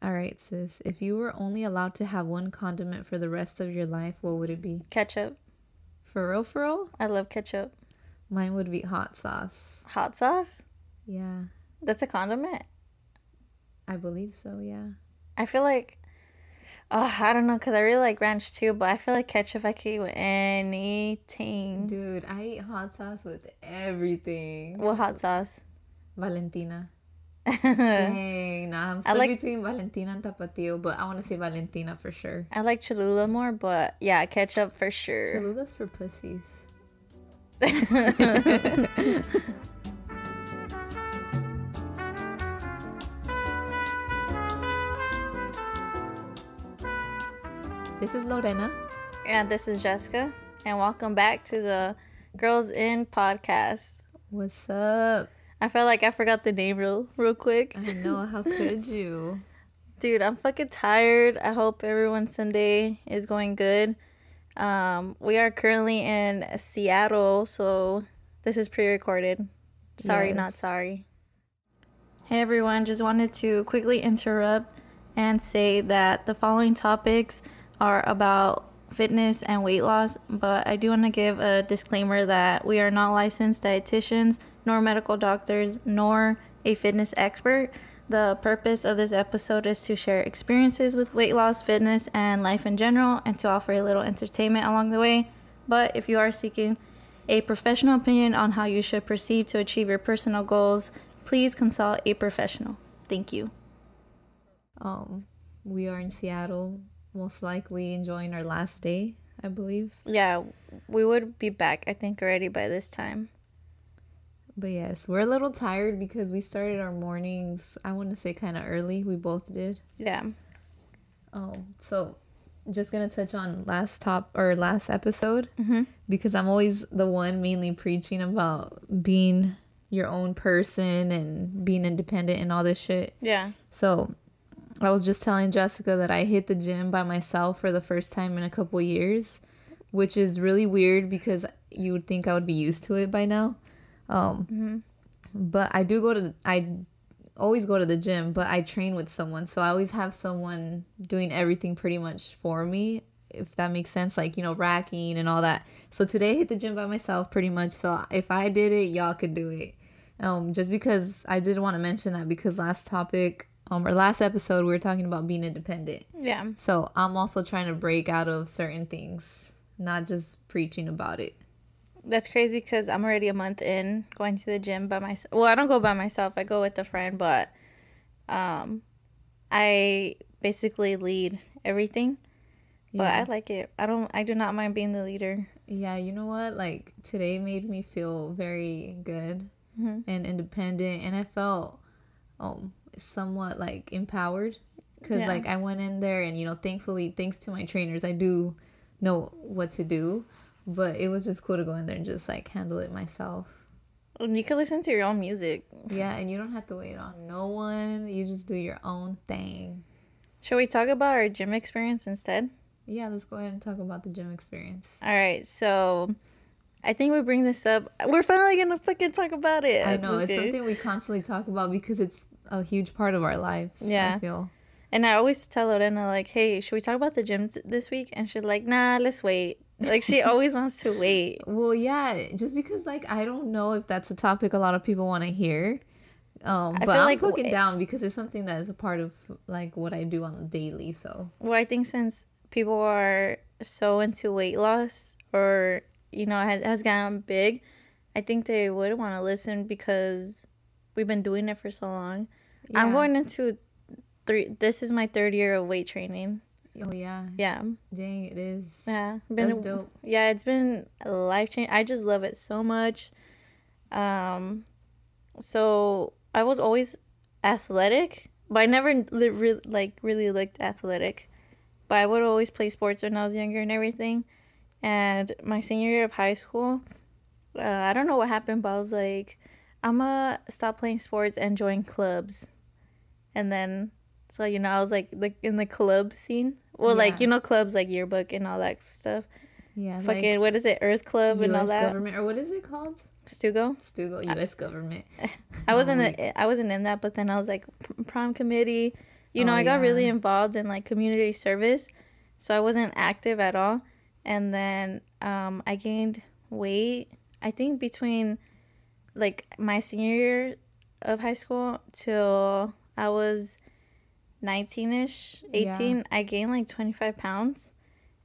All right, sis. If you were only allowed to have one condiment for the rest of your life, what would it be? Ketchup. For real, for real? I love ketchup. Mine would be hot sauce. Hot sauce? Yeah, That's a condiment. I believe so. Yeah. I feel like, oh, I don't know, because I really like ranch too, but I feel like ketchup I could eat with anything. Dude, I eat hot sauce with everything. What hot sauce? Valentina. Dang, nah, I'm still like- between Valentina and Tapatio, but I want to say Valentina for sure. I like Cholula more, but yeah, ketchup for sure. Cholula's for pussies. This is Lorena. And this is Jessica, and welcome back to the Girls Inn podcast. What's up? I felt like I forgot the name real, real quick. I know, how could you? Dude, I'm fucking tired. I hope everyone's Sunday is going good. Um, we are currently in Seattle, so this is pre-recorded. Sorry, Yes. not sorry. Hey everyone, just wanted to quickly interrupt and say that the following topics are about fitness and weight loss, but I do want to give a disclaimer that we are not licensed dietitians, nor medical doctors, nor a fitness expert. The purpose of this episode is to share experiences with weight loss, fitness, and life in general, and to offer a little entertainment along the way. But if you are seeking a professional opinion on how you should proceed to achieve your personal goals, please consult a professional. Thank you. Um, we are in Seattle, most likely enjoying our last day, I believe. Yeah, we would be back, I think, already by this time. But yes, we're a little tired because we started our mornings, I want to say kind of early. We both did. Yeah. Oh, so just gonna touch on last top or last episode Mhm. because I'm always the one mainly preaching about being your own person and being independent and all this shit. Yeah. So I was just telling Jessica that I hit the gym by myself for the first time in a couple years, which is really weird because you would think I would be used to it by now. Um, But I do go to I always go to the gym, but I train with someone, so I always have someone doing everything pretty much for me. If that makes sense, like you know, racking and all that. So today I hit the gym by myself pretty much. So if I did it, y'all could do it. Um, just because I did want to mention that because last topic, um, or last episode we were talking about being independent. Yeah. So I'm also trying to break out of certain things, not just preaching about it. That's crazy because I'm already a month in going to the gym by myself. Well, I don't go by myself. I go with a friend, but um, I basically lead everything. But I like it. I don't. I do not mind being the leader. Yeah, you know what? Like today made me feel very good Mhm. and independent, and I felt um somewhat like empowered because Yeah. like I went in there and you know thankfully thanks to my trainers I do know what to do, but it was just cool to go in there and just like handle it myself. You can listen to your own music. Yeah, and you don't have to wait on no one. You just do your own thing. Should we talk about our gym experience instead? Yeah, let's go ahead and talk about the gym experience. All right. So, I think we bring this up. We're finally gonna fucking talk about it. I know it's something we constantly talk about because it's a huge part of our lives. Yeah. I feel. And I always tell Lorena like, "Hey, should we talk about the gym t- this week?" And she's like, "Nah, let's wait." Like she always wants to wait. Well, yeah, just because like I don't know if that's a topic a lot of people want to hear. Um, I but I'm like fucking w- down because it's something that is a part of like what I do on the daily. So Well, I think since people are so into weight loss or you know has, has gotten big, I think they would want to listen because we've been doing it for so long. I'm going into three. This is my third year of weight training. Oh yeah, Yeah, dang, it is. yeah. Been That's dope. Yeah, it's been life change. I just love it so much. Um, so I was always athletic, but I never li- re- like really looked athletic. But I would always play sports when I was younger and everything. And my senior year of high school, uh, I don't know what happened, but I was like, I'm gonna stop playing sports and join clubs. And then, so you know, I was like, like in the club scene. Well, like you know, clubs like yearbook and all that stuff. Yeah, Fucking what is it? Earth Club like and all U.S. that. government or what is it called? Stugo. Stugo, U.S. government. I wasn't. A, I wasn't in that, but then I was like prom committee, You know, Oh, I got really involved in like community service, so I wasn't active at all. And then um, I gained weight. I think between like my senior year of high school till I was 19 ish, 18, I gained like 25 pounds.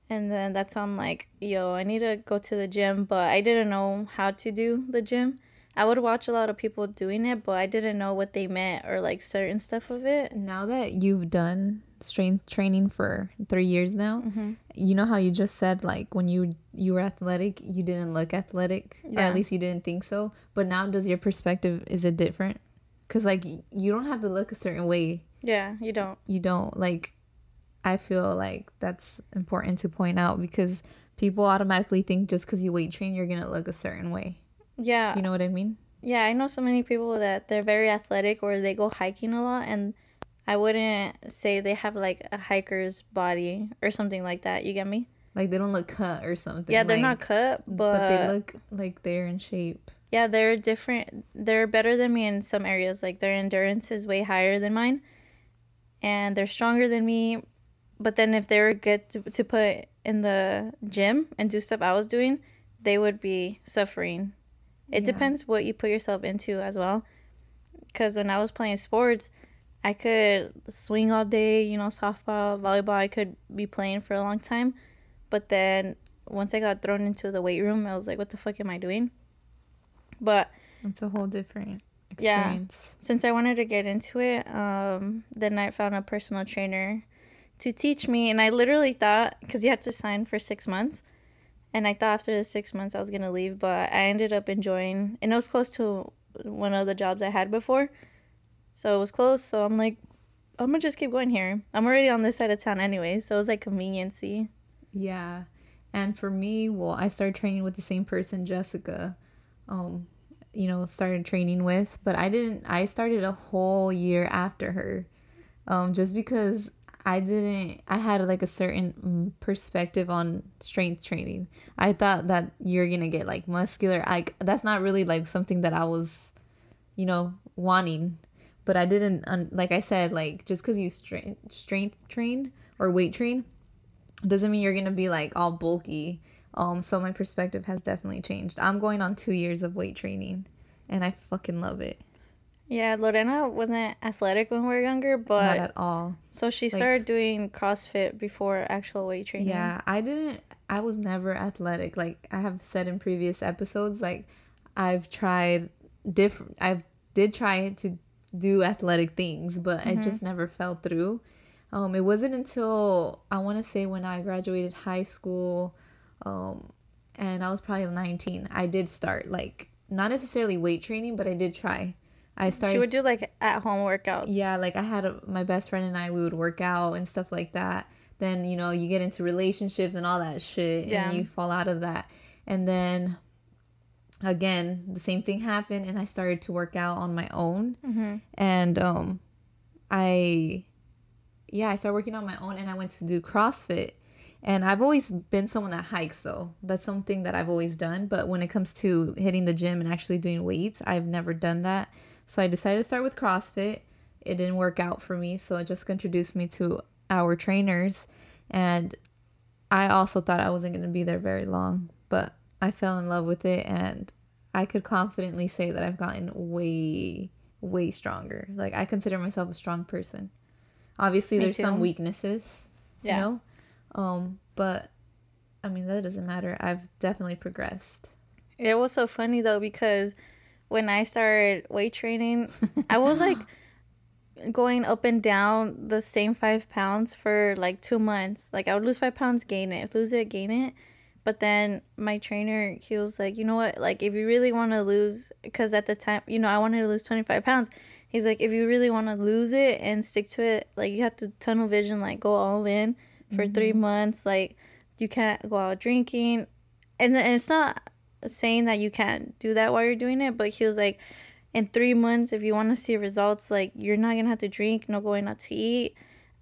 And then that's when I'm like, yo, I need to go to the gym, but I didn't know how to do the gym. I would watch a lot of people doing it, but I didn't know what they meant or like certain stuff of it. Now that you've done strength training for three years now, mm-hmm. you know how you just said like when you you were athletic, you didn't look athletic, or at least you didn't think so. But now, does your perspective is it different? Because like you don't have to look a certain way. Yeah, you don't. You don't like. I feel like that's important to point out because people automatically think just because you weight train, you're gonna look a certain way. Yeah. You know what I mean? Yeah, I know so many people that they're very athletic or they go hiking a lot and I wouldn't say they have like a hiker's body or something like that. You get me? Like they don't look cut or something. Yeah, they're like- not cut, but, but they look like they're in shape. yeah, they're different. They're better than me in some areas. Like their endurance is way higher than mine, and they're stronger than me. But then if they were good to, to put in the gym and do stuff I was doing, they would be suffering. It Yeah. depends what you put yourself into as well. Because when I was playing sports, I could swing all day, you know, softball, volleyball. I could be playing for a long time. But then once I got thrown into the weight room, I was like, what the fuck am I doing? But It's a whole different Yeah. since I wanted to get into it, um, then I found a personal trainer to teach me. And I literally thought, because you had to sign for six months, and I thought after the six months I was going to leave, but I ended up enjoying, and it was close to one of the jobs I had before. So it was close. So I'm like, I'm going to just keep going here. I'm already on this side of town anyway. So it was like conveniency. Yeah. And for me, well, I started training with the same person, Jessica. Um, you know, started training with, but I didn't I started a whole year after her. Um, just because I didn't I had like a certain mm, perspective on strength training. I thought that you're going to get like muscular. Like that's not really like something that I was you know, wanting. But I didn't, like I said, like just because you strength strength train or weight train doesn't mean you're gonna be like all bulky. Um, so my perspective has definitely changed. I'm going on two years of weight training, and I fucking love it. Yeah, Lorena wasn't athletic when we were younger, but Not at all. so she started doing CrossFit before actual weight training. Yeah, I didn't. I was never athletic. Like I have said in previous episodes, like I've tried different. I've did try to do athletic things, but it just never fell through. Um, it wasn't until I want to say when I graduated high school, um, and I was probably 19. I did start like not necessarily weight training, but I did try. I started She would do like at home workouts. yeah, like I had a, my best friend and I, we would work out and stuff like that. Then, you know, you get into relationships and all that shit Yeah. and you fall out of that. And then again, the same thing happened and I started to work out on my own. Mm-hmm. And um I yeah, I started working on my own and I went to do CrossFit. And I've always been someone that hikes though. That's something that I've always done, but when it comes to hitting the gym and actually doing weights, I've never done that. So I decided to start with CrossFit. It didn't work out for me, so it just introduced me to our trainers and I also thought I wasn't going to be there very long, but I fell in love with it and I could confidently say that I've gotten way way stronger. Like I consider myself a strong person. Obviously Me there's some weaknesses, Yeah. you know? Um but I mean that doesn't matter. I've definitely progressed. It was so funny though because when I started weight training, I was like going up and down the same five pounds for like two months. Like I would lose five pounds, gain it, lose it, gain it. But then my trainer, he was like, you know what? Like if you really want to lose, because at the time, you know, I wanted to lose 25 pounds. He's like, if you really want to lose it and stick to it, like you have to tunnel vision, like go all in for three months. Like you can't go out drinking. And, and it's not saying that you can't do that while you're doing it, but he was like, in three months, if you want to see results, like you're not gonna have to drink, no going out to eat,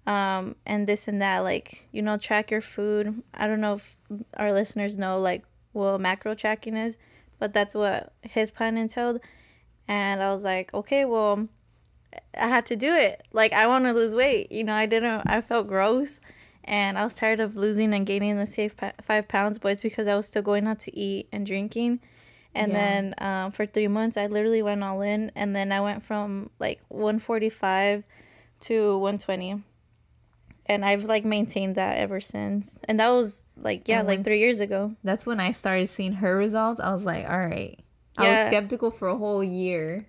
um, and this and that. Like you know, track your food. I don't know if our listeners know like what macro tracking is, but that's what his plan entailed. And I was like, okay, well, I had to do it. Like I want to lose weight. You know, I didn't. I felt gross, and I was tired of losing and gaining the same five pounds. But it's because I was still going out to eat and drinking. And yeah. then um, for three months, I literally went all in, and then I went from like 145 to 120 and I've like maintained that ever since. And that was like yeah, and like three years ago. That's when I started seeing her results. I was like, all right. Yeah. I was skeptical for a whole year.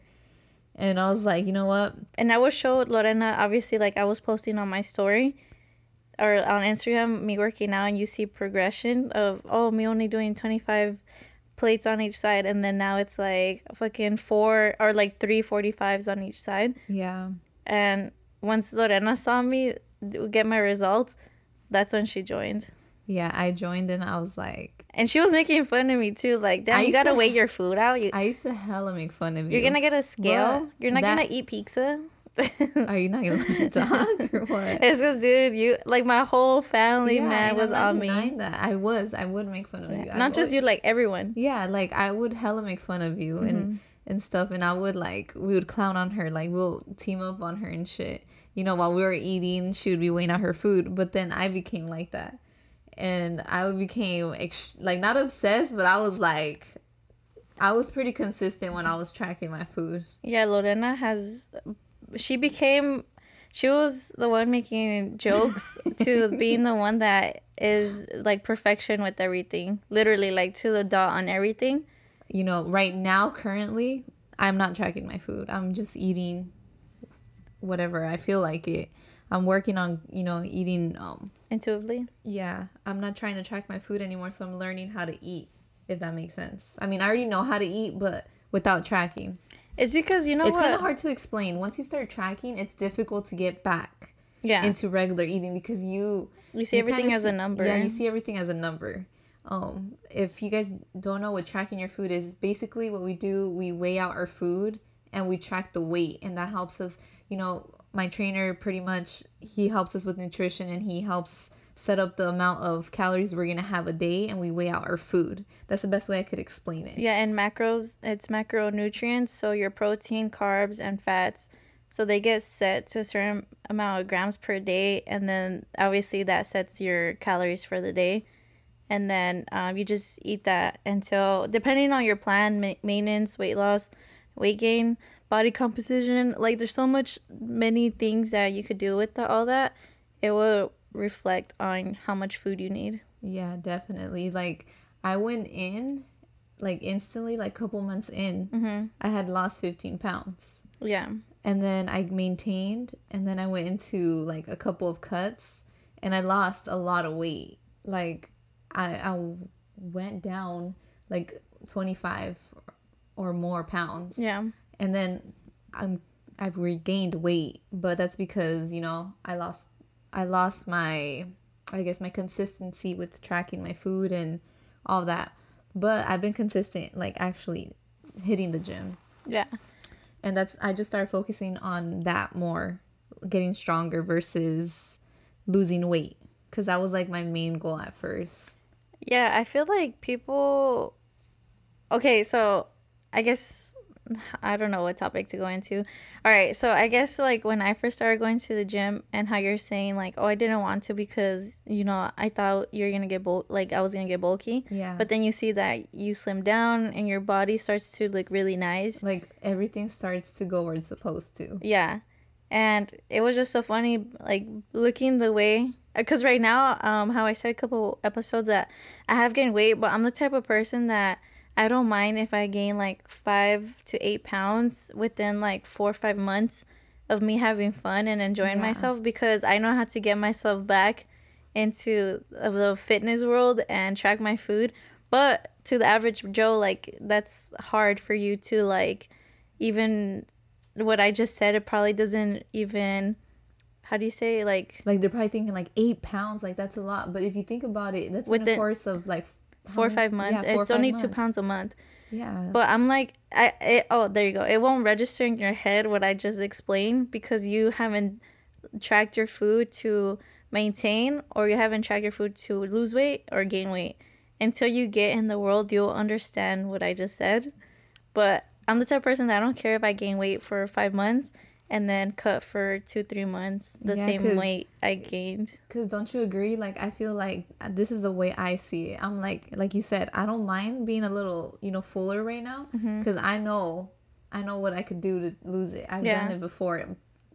And I was like, you know what? And I would show Lorena, obviously, like I was posting on my story or on Instagram, me working out, and you see progression of, oh, me only doing 25 plates on each side. And then now it's like fucking four or like three 45s on each side. Yeah. And once Lorena saw me, get my results, that's when she joined. Yeah, I joined and I was like, and she was making fun of me too. Like, damn, you gotta to, weigh your food out. You, I used to hella make fun of you. You're gonna get a scale. You're not that, gonna eat pizza. Are you not gonna let me talk or what? It's because, dude, you like my whole family yeah, man was on me. That I was, I would make fun of yeah. you. Not just you, like everyone. Yeah, like I would hella make fun of you mm-hmm. and and stuff, and I would like we would clown on her, like we'll team up on her and shit you know, while we were eating, she would be weighing out her food. But then I became like that. And I became ex- like not obsessed, but I was like, I was pretty consistent when I was tracking my food. Yeah, Lorena has, she became, she was the one making jokes to being the one that is like perfection with everything. Literally, like to the dot on everything. You know, right now, currently, I'm not tracking my food. I'm just eating whatever I feel like it. I'm working on, you know, eating um intuitively. Yeah, I'm not trying to track my food anymore, so I'm learning how to eat if that makes sense. I mean, I already know how to eat, but without tracking. It's because you know it's kind of hard to explain. Once you start tracking, it's difficult to get back yeah. into regular eating because you you see you everything as see, a number. Yeah, you see everything as a number. Um, if you guys don't know what tracking your food is, basically what we do, we weigh out our food and we track the weight, and that helps us you know, my trainer pretty much he helps us with nutrition and he helps set up the amount of calories we're gonna have a day and we weigh out our food. That's the best way I could explain it. Yeah, and macros it's macronutrients, so your protein, carbs, and fats. So they get set to a certain amount of grams per day, and then obviously that sets your calories for the day. And then um, you just eat that until, depending on your plan, ma- maintenance, weight loss, weight gain, body composition. Like there's so much many things that you could do with the, all that. It will reflect on how much food you need. Yeah, definitely. Like I went in like instantly like couple months in mm-hmm. i had lost 15 pounds yeah and then i maintained and then i went into like a couple of cuts and i lost a lot of weight like i i went down like 25 or more pounds yeah and then I'm I've regained weight, but that's because you know I lost I lost my I guess my consistency with tracking my food and all that. But I've been consistent, like actually hitting the gym. Yeah. And that's I just started focusing on that more, getting stronger versus losing weight because that was like my main goal at first. Yeah, I feel like people Okay, so I guess I don't know what topic to go into. All right, so I guess like when I first started going to the gym and how you're saying like, oh, I didn't want to because you know I thought you're gonna get bul- like I was gonna get bulky. Yeah. But then you see that you slim down and your body starts to look really nice. Like everything starts to go where it's supposed to. Yeah, and it was just so funny like looking the way because right now um how I said a couple episodes that I have gained weight, but I'm the type of person that I don't mind if I gain like five to eight pounds within like four or five months of me having fun and enjoying yeah. myself because I know how to get myself back into uh, the fitness world and track my food. But to the average Joe, like that's hard for you to like even what I just said. It probably doesn't even how do you say like like they're probably thinking like eight pounds like that's a lot but if you think about it that's within, in the course of like four or five months. Yeah, it's only months. two pounds a month. Yeah. But I'm like, I it, oh there you go. It won't register in your head what I just explained because you haven't tracked your food to maintain or you haven't tracked your food to lose weight or gain weight. Until you get in the world, you'll understand what I just said. But I'm the type of person that I don't care if I gain weight for five months and then cut for two three months the Yeah, same weight I gained. Cause don't you agree? Like I feel like this is the way I see it. I'm like, like you said, I don't mind being a little, you know, fuller right now, Mm-hmm. cause I know, I know what I could do to lose it. I've Yeah. done it before,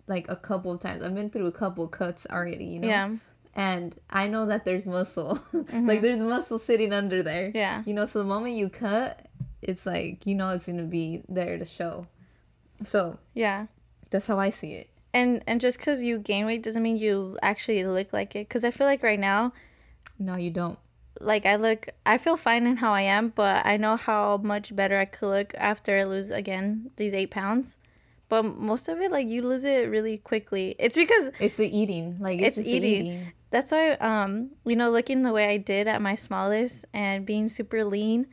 like a couple of times. I've been through a couple cuts already, you know. Yeah. And I know that there's muscle, like there's muscle sitting under there. Mm-hmm. Yeah. You know, so the moment you cut, it's like you know it's gonna be there to show. So Yeah. That's how I see it. And and just because you gain weight doesn't mean you actually look like it. Because I feel like right now, No, you don't. like I look, I feel fine in how I am, but I know how much better I could look after I lose again these eight pounds. But most of it, like you lose it really quickly. It's because It's the eating. Like it's, It's just eating. the eating. that's why, um, you know, looking the way I did at my smallest and being super lean,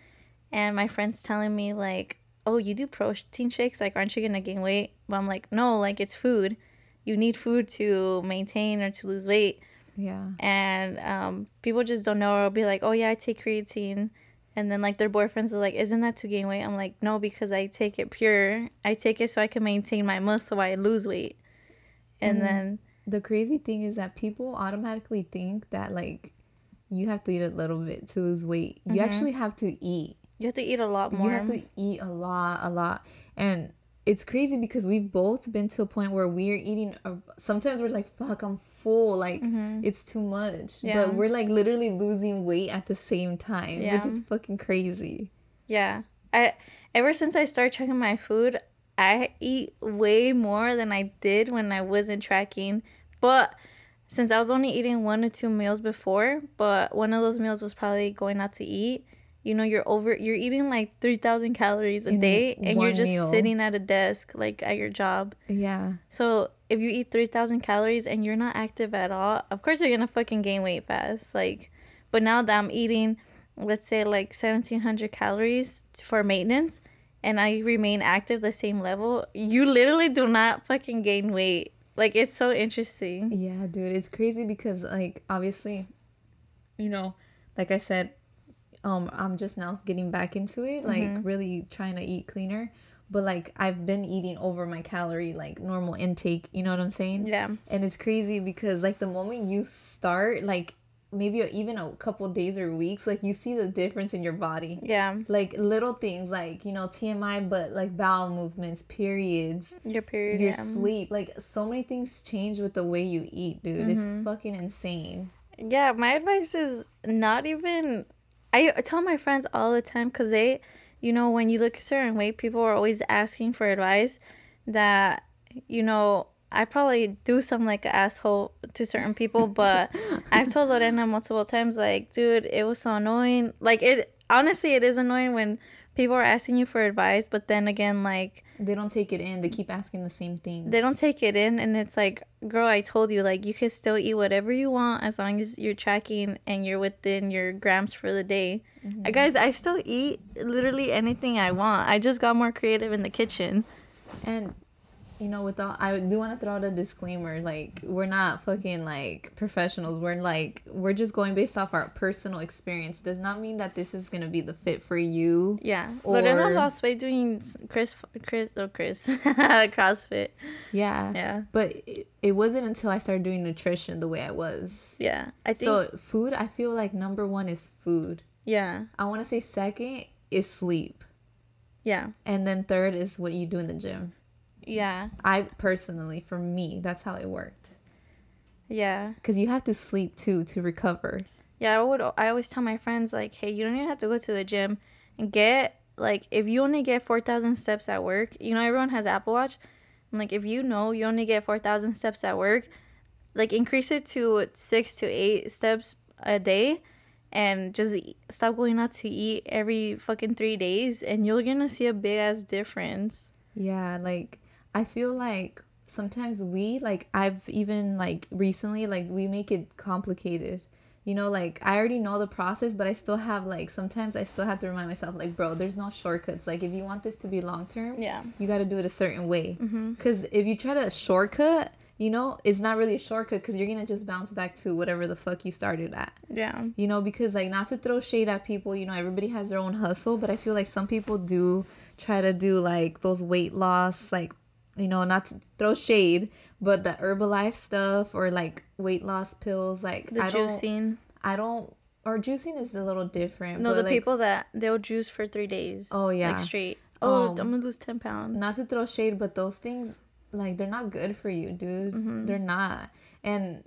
and my friends telling me like, "Oh, you do protein shakes? Like, aren't you gonna gain weight?" But I'm like, "No, like it's food. You need food to maintain or to lose weight." Yeah. and um, people just don't know or be like oh yeah i take creatine and then like their boyfriends are like isn't that to gain weight i'm like no because i take it pure i take it so i can maintain my muscle while i lose weight and And- then The crazy thing is that people automatically think that like you have to eat a little bit to lose weight. You actually have to eat. You have to eat a lot more. You have to eat a lot, a lot. And it's crazy because we've both been to a point where we're eating. A, sometimes we're like, "Fuck, I'm full. Like it's too much." Mm-hmm. Yeah. But we're like literally losing weight at the same time, which is fucking crazy. yeah i ever since i started tracking my food i eat way more than i did when i wasn't tracking but since i was only eating one or two meals before but one of those meals was probably going out to eat you know you're over you're eating like 3000 calories a In day and you're just meal. sitting at a desk like at your job Yeah. so if you eat 3000 calories and you're not active at all of course you're gonna fucking gain weight fast like but now that i'm eating let's say like 1700 calories for maintenance and i remain active the same level you literally do not fucking gain weight like it's so interesting Yeah, dude, it's crazy because like obviously, you know, like I said, um, I'm just now getting back into it, like Mm-hmm. really trying to eat cleaner. But like I've been eating over my calorie, like normal intake. You know what I'm saying? yeah And it's crazy because like the moment you start, like maybe even a couple days or weeks, like you see the difference in your body. yeah Like little things, like you know TMI, but like bowel movements, periods, your period your yeah. sleep like so many things change with the way you eat dude Mm-hmm. it's fucking insane Yeah, my advice is not even. I tell my friends all the time because they, you know, when you look a certain way, people are always asking for advice. That, you know, I probably do sound like an asshole to certain people, but I've told Lorena multiple times, like, dude, it was so annoying. Like, it honestly, it is annoying when people are asking you for advice, but then again, like, they don't take it in. They keep asking the same thing they don't take it in and it's like girl i told you like you can still eat whatever you want as long as you're tracking and you're within your grams for the day. Uh, guys i still eat literally anything i want. I just got more creative in the kitchen. And you know without i do want to throw out a disclaimer like we're not fucking like professionals. We're like we're just going based off our personal experience. Does not mean that this is gonna be the fit for you yeah lorena Or- lost weight doing chris chris oh chris crossfit. Yeah. Yeah. But it, it wasn't until i started doing nutrition the way i was. Yeah i think so food i feel like number one is food. Yeah. I want to say second is sleep. Yeah. And then third is what you do in the gym. Yeah I personally, for me, that's how it worked. yeah Because you have to sleep too to recover. Yeah, I would. I always tell my friends like, hey, you don't even have to go to the gym and get like if you only get four thousand steps at work. You know, everyone has Apple Watch. I'm like, if you know you only get four thousand steps at work, like increase it to six to eight steps a day, and just stop going out to eat every fucking three days, and you're gonna see a big ass difference. Yeah, like I feel like sometimes we like I've even like recently like we make it complicated. You know, like I already know the process, but I still have like sometimes I still have to remind myself like, bro, there's no shortcuts. Like if you want this to be long term, Yeah. you got to do it a certain way. Mm-hmm. Because if you try to shortcut, you know, it's not really a shortcut because you're gonna just bounce back to whatever the fuck you started at. Yeah. you know because like not to throw shade at people you know everybody has their own hustle but i feel like some people do try to do like those weight loss like you know, not to throw shade, but the Herbalife stuff or like weight loss pills, like The I don't. I don't, or juicing is a little different. No, the like, people that they'll juice for three days. Oh, yeah. Like straight. Oh, Um, I'm gonna lose ten pounds. not to throw shade, but those things like they're not good for you, dude. They're not. And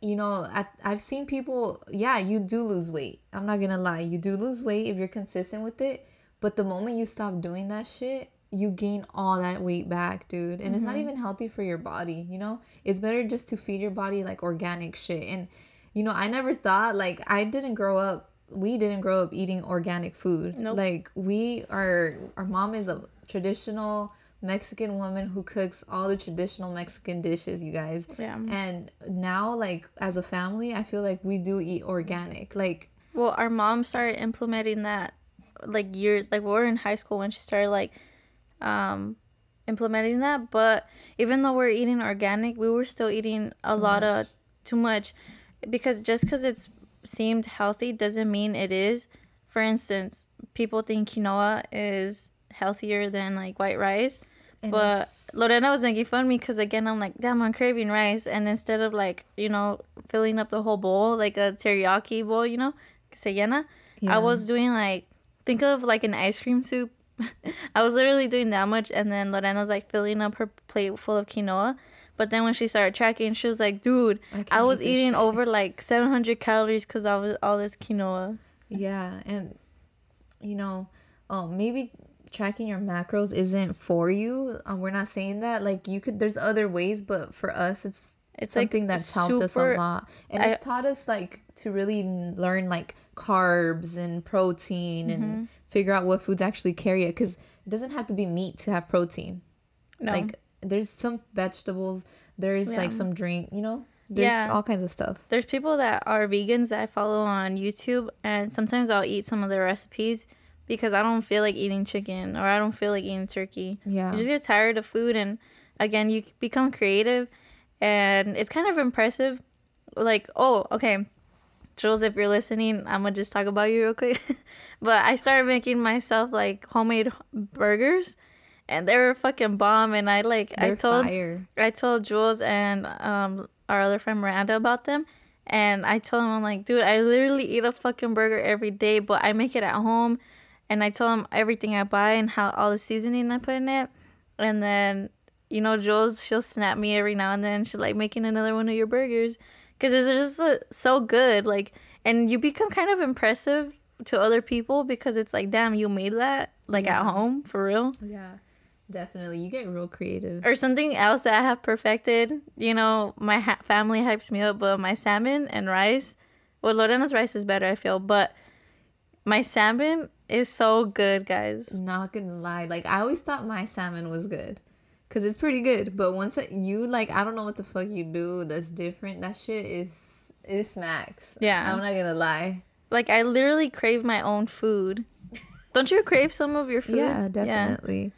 you know, I, I've seen people. Yeah, you do lose weight. I'm not gonna lie. You do lose weight if you're consistent with it. But the moment you stop doing that shit, you gain all that weight back, dude. And it's not mm-hmm. even healthy for your body. You know, it's better just to feed your body like organic shit. And you know, I never thought like I didn't grow up. We didn't grow up eating organic food. Nope. Like we are. Our mom is a traditional Mexican woman who cooks all the traditional Mexican dishes, you guys. Yeah. And now, like as a family, I feel like we do eat organic. Like Well, our mom started implementing that like years like we were in high school when she started like um implementing that, but even though we're eating organic, we were still eating a lot of too much because just cuz it's seemed healthy doesn't mean it is. For instance, people think quinoa is healthier than like white rice. And but Lorena was making fun of me because again I'm like, damn, I'm craving rice, and instead of like you know filling up the whole bowl like a teriyaki bowl, you know, se llena, Yeah. I was doing like think of like an ice cream soup. I was literally doing that much, and then Lorena's like filling up her plate full of quinoa. But then when she started tracking, she was like, "Dude, I I, was eating shit." over like 700 calories because I was all this quinoa." Yeah, and you know, um, maybe tracking your macros isn't for you. Um, we're not saying that. Like you could, there's other ways, but for us, it's It's like something that's helped us a lot, and I- it's taught us like to really learn like carbs and protein Mm-hmm. and figure out what foods actually carry it. Because it doesn't have to be meat to have protein. No. Like there's some vegetables. There's like some drink. You know, there's Yeah. all kinds of stuff. There's people that are vegans that I follow on YouTube, and sometimes I'll eat some of their recipes because I don't feel like eating chicken or I don't feel like eating turkey. Yeah. You just get tired of food, and again, you become creative, and it's kind of impressive. Like, oh, okay, Jules, if you're listening, I'm gonna just talk about you real quick. but I started making myself like homemade burgers, and they were fucking bomb. And I like I They're told fire. I told Jules and um our other friend Miranda about them. And I told him, I'm like, dude, I literally eat a fucking burger every day, but I make it at home. And I told him everything I buy and how all the seasoning I put in it. And then, you know, Jules, she'll snap me every now and then. She's like, making another one of your burgers. Because it's just uh, so good. Like, and you become kind of impressive to other people because it's like, damn, you made that, like at home, for real Yeah, definitely. You get real creative. or something else that I have perfected. You know, my ha- family hypes me up, but my salmon and rice, well, Lorena's rice is better, I feel, but my salmon is so good, guys. Not gonna lie, like I always thought my salmon was good, cause it's pretty good. But once you like, I don't know what the fuck you do that's different. That shit is it smacks. Yeah. I'm not gonna lie. Like, I literally crave my own food. Don't you crave some of your food? Yeah, definitely.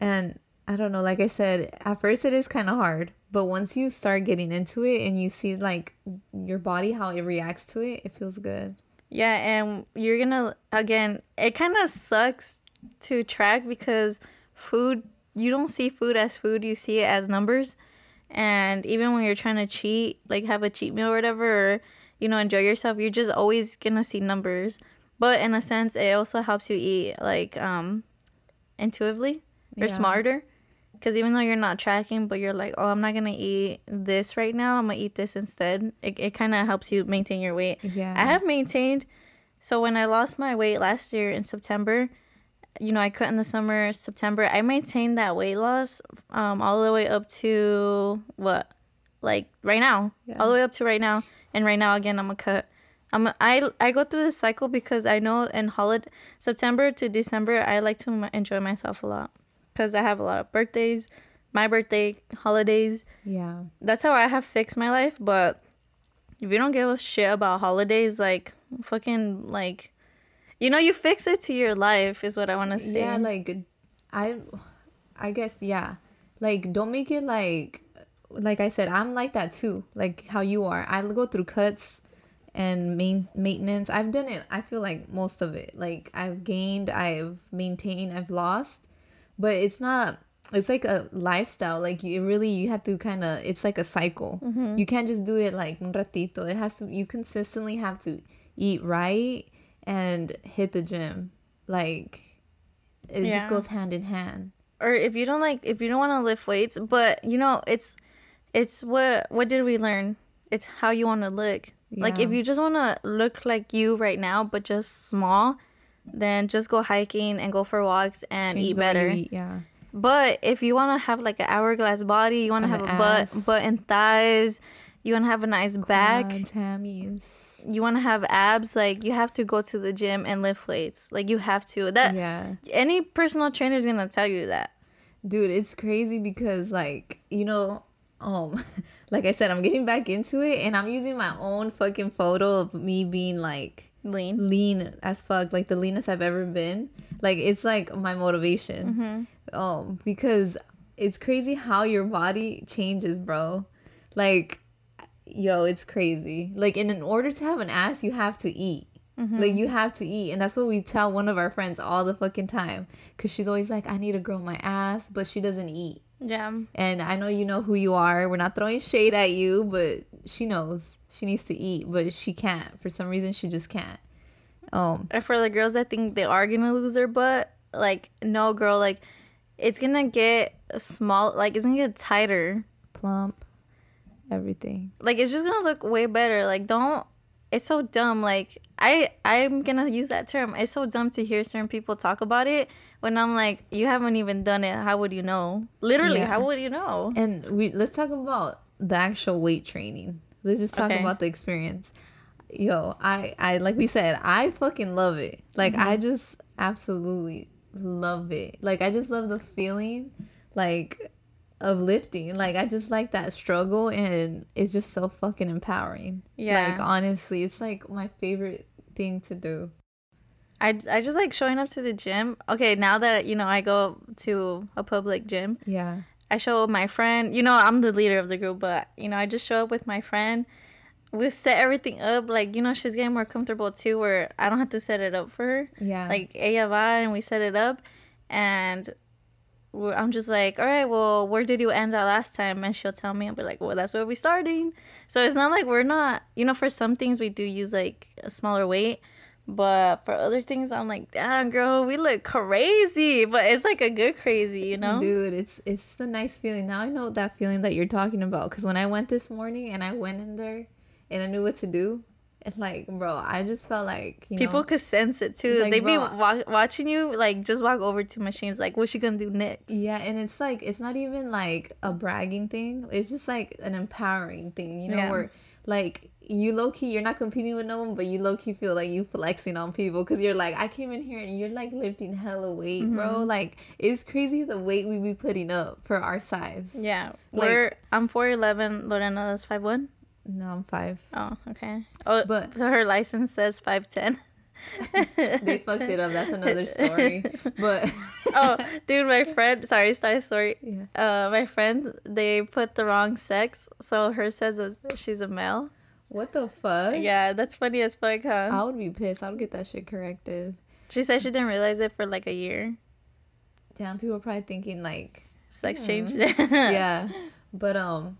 And I don't know, like I said, at first it is kind of hard, but once you start getting into it and you see like your body how it reacts to it, it feels good. Yeah, and you're gonna again. It kind of sucks to track because food. You don't see food as food. You see it as numbers. And even when you're trying to cheat, like have a cheat meal or whatever, or you know enjoy yourself, you're just always gonna see numbers. But in a sense, it also helps you eat like um intuitively or Yeah. smarter. Because even though you're not tracking, but you're like, oh, I'm not gonna eat this right now. I'm gonna eat this instead. It, it kind of helps you maintain your weight. Yeah. I have maintained. So when I lost my weight last year in September, you know, I cut in the summer, September. I maintained that weight loss um, all the way up to what, like right now, Yeah. all the way up to right now. And right now, again, I'm a cut. I'm a, I I go through this cycle because I know in holiday September to December, I like to m- enjoy myself a lot because I have a lot of birthdays, my birthday, holidays Yeah. that's how I have fixed my life. But if you don't give a shit about holidays, like fucking like, you know, you fix it to your life is what I want to say. Yeah, like I I guess yeah. Like don't make it like like I said, I'm like that too. Like how you are. I go through cuts and main maintenance. I've done it. I feel like most of it. Like I've gained, I've maintained, I've lost. But it's not it's like a lifestyle. Like you really you have to kind of it's like a cycle. Mm-hmm. You can't just do it like un ratito. It has to you consistently have to eat right and hit the gym. Like it Yeah. just goes hand in hand. or if you don't like if you don't want to lift weights but you know it's it's what what did we learn it's how you want to look like if you just want to look like you right now but just small then just go hiking and go for walks and Change eat the way you better eat, yeah. but if you want to have like an hourglass body you want to have a butt ass. butt and thighs you want to have a nice back hammies. You want to have abs like you have to go to the gym and lift weights. Like you have to. That Yeah. any personal trainer is gonna tell you that. Dude it's crazy because like you know um like i said i'm getting back into it and i'm using my own fucking photo of me being like lean. lean as fuck like the leanest i've ever been. Like it's like my motivation. Mm-hmm. um because it's crazy how your body changes bro. Like yo it's crazy like and in order to have an ass you have to eat Mm-hmm. like you have to eat and that's what we tell one of our friends all the fucking time because she's always like i need to grow my ass but she doesn't eat yeah and I know you know who you are. We're not throwing shade at you, but she knows she needs to eat, but she can't. For some reason, she just can't. Um, And for the girls that think they are gonna lose their butt, like no girl, like it's gonna get small, like it's gonna get tighter. plump, everything. Like it's just gonna look way better. Like don't. It's so dumb. Like I, I'm gonna use that term. It's so dumb to hear certain people talk about it when I'm like, you haven't even done it. How would you know? Literally, Yeah. how would you know? And we let's talk about the actual weight training. Let's just talk Okay. about the experience. Yo, I, I like we said, I fucking love it. Like Mm-hmm. I just absolutely love it. Like I just love the feeling, like of lifting. Like I just like that struggle, and it's just so fucking empowering. Yeah. Like honestly, it's like my favorite thing to do. I, I just like showing up to the gym. Okay, now that you know I go to a public gym, Yeah. I show up my friend. You know, I'm the leader of the group, but you know, I just show up with my friend. We set everything up. Like, you know, she's getting more comfortable too, where I don't have to set it up for her. Yeah. Like, ella va, and we set it up. And I'm just like, all right, well, where did you end at last time? And she'll tell me, I'll be like, well, that's where we're starting. So it's not like we're not, you know, for some things we do use like a smaller weight. But for other things, I'm like, damn, girl, we look crazy. But it's like a good crazy, you know? Dude, it's it's a nice feeling. Now I know that feeling that you're talking about. Cause when I went this morning and I went in there, and I knew what to do, like, bro, I just felt like you People know, could sense it too. Like, they be bro- wa- watching you, like just walk over to machines, like, what's she gonna do next? yeah, and it's like it's not even like a bragging thing. It's just like an empowering thing, you know, Yeah. where like you low key, you're not competing with no one, but you low key feel like you flexing on people because you're like, I came in here and you're like lifting hella weight, bro. Mm-hmm. Like it's crazy the weight we be putting up for our size. Yeah, Like- we're I'm four eleven. Lorena is five one. No, I'm five. Oh, okay. Oh, But- her license says five ten. they fucked it up. That's another story. But oh, dude, my friend. Sorry, side story. yeah. Uh, my friend, they put the wrong sex, so her says she's a male. What the fuck? Yeah, that's funny as fuck, huh? I would be pissed. I would get that shit corrected. She said she didn't realize it for like a year. Damn, people are probably thinking like, Sex Hmm. change. yeah. But um,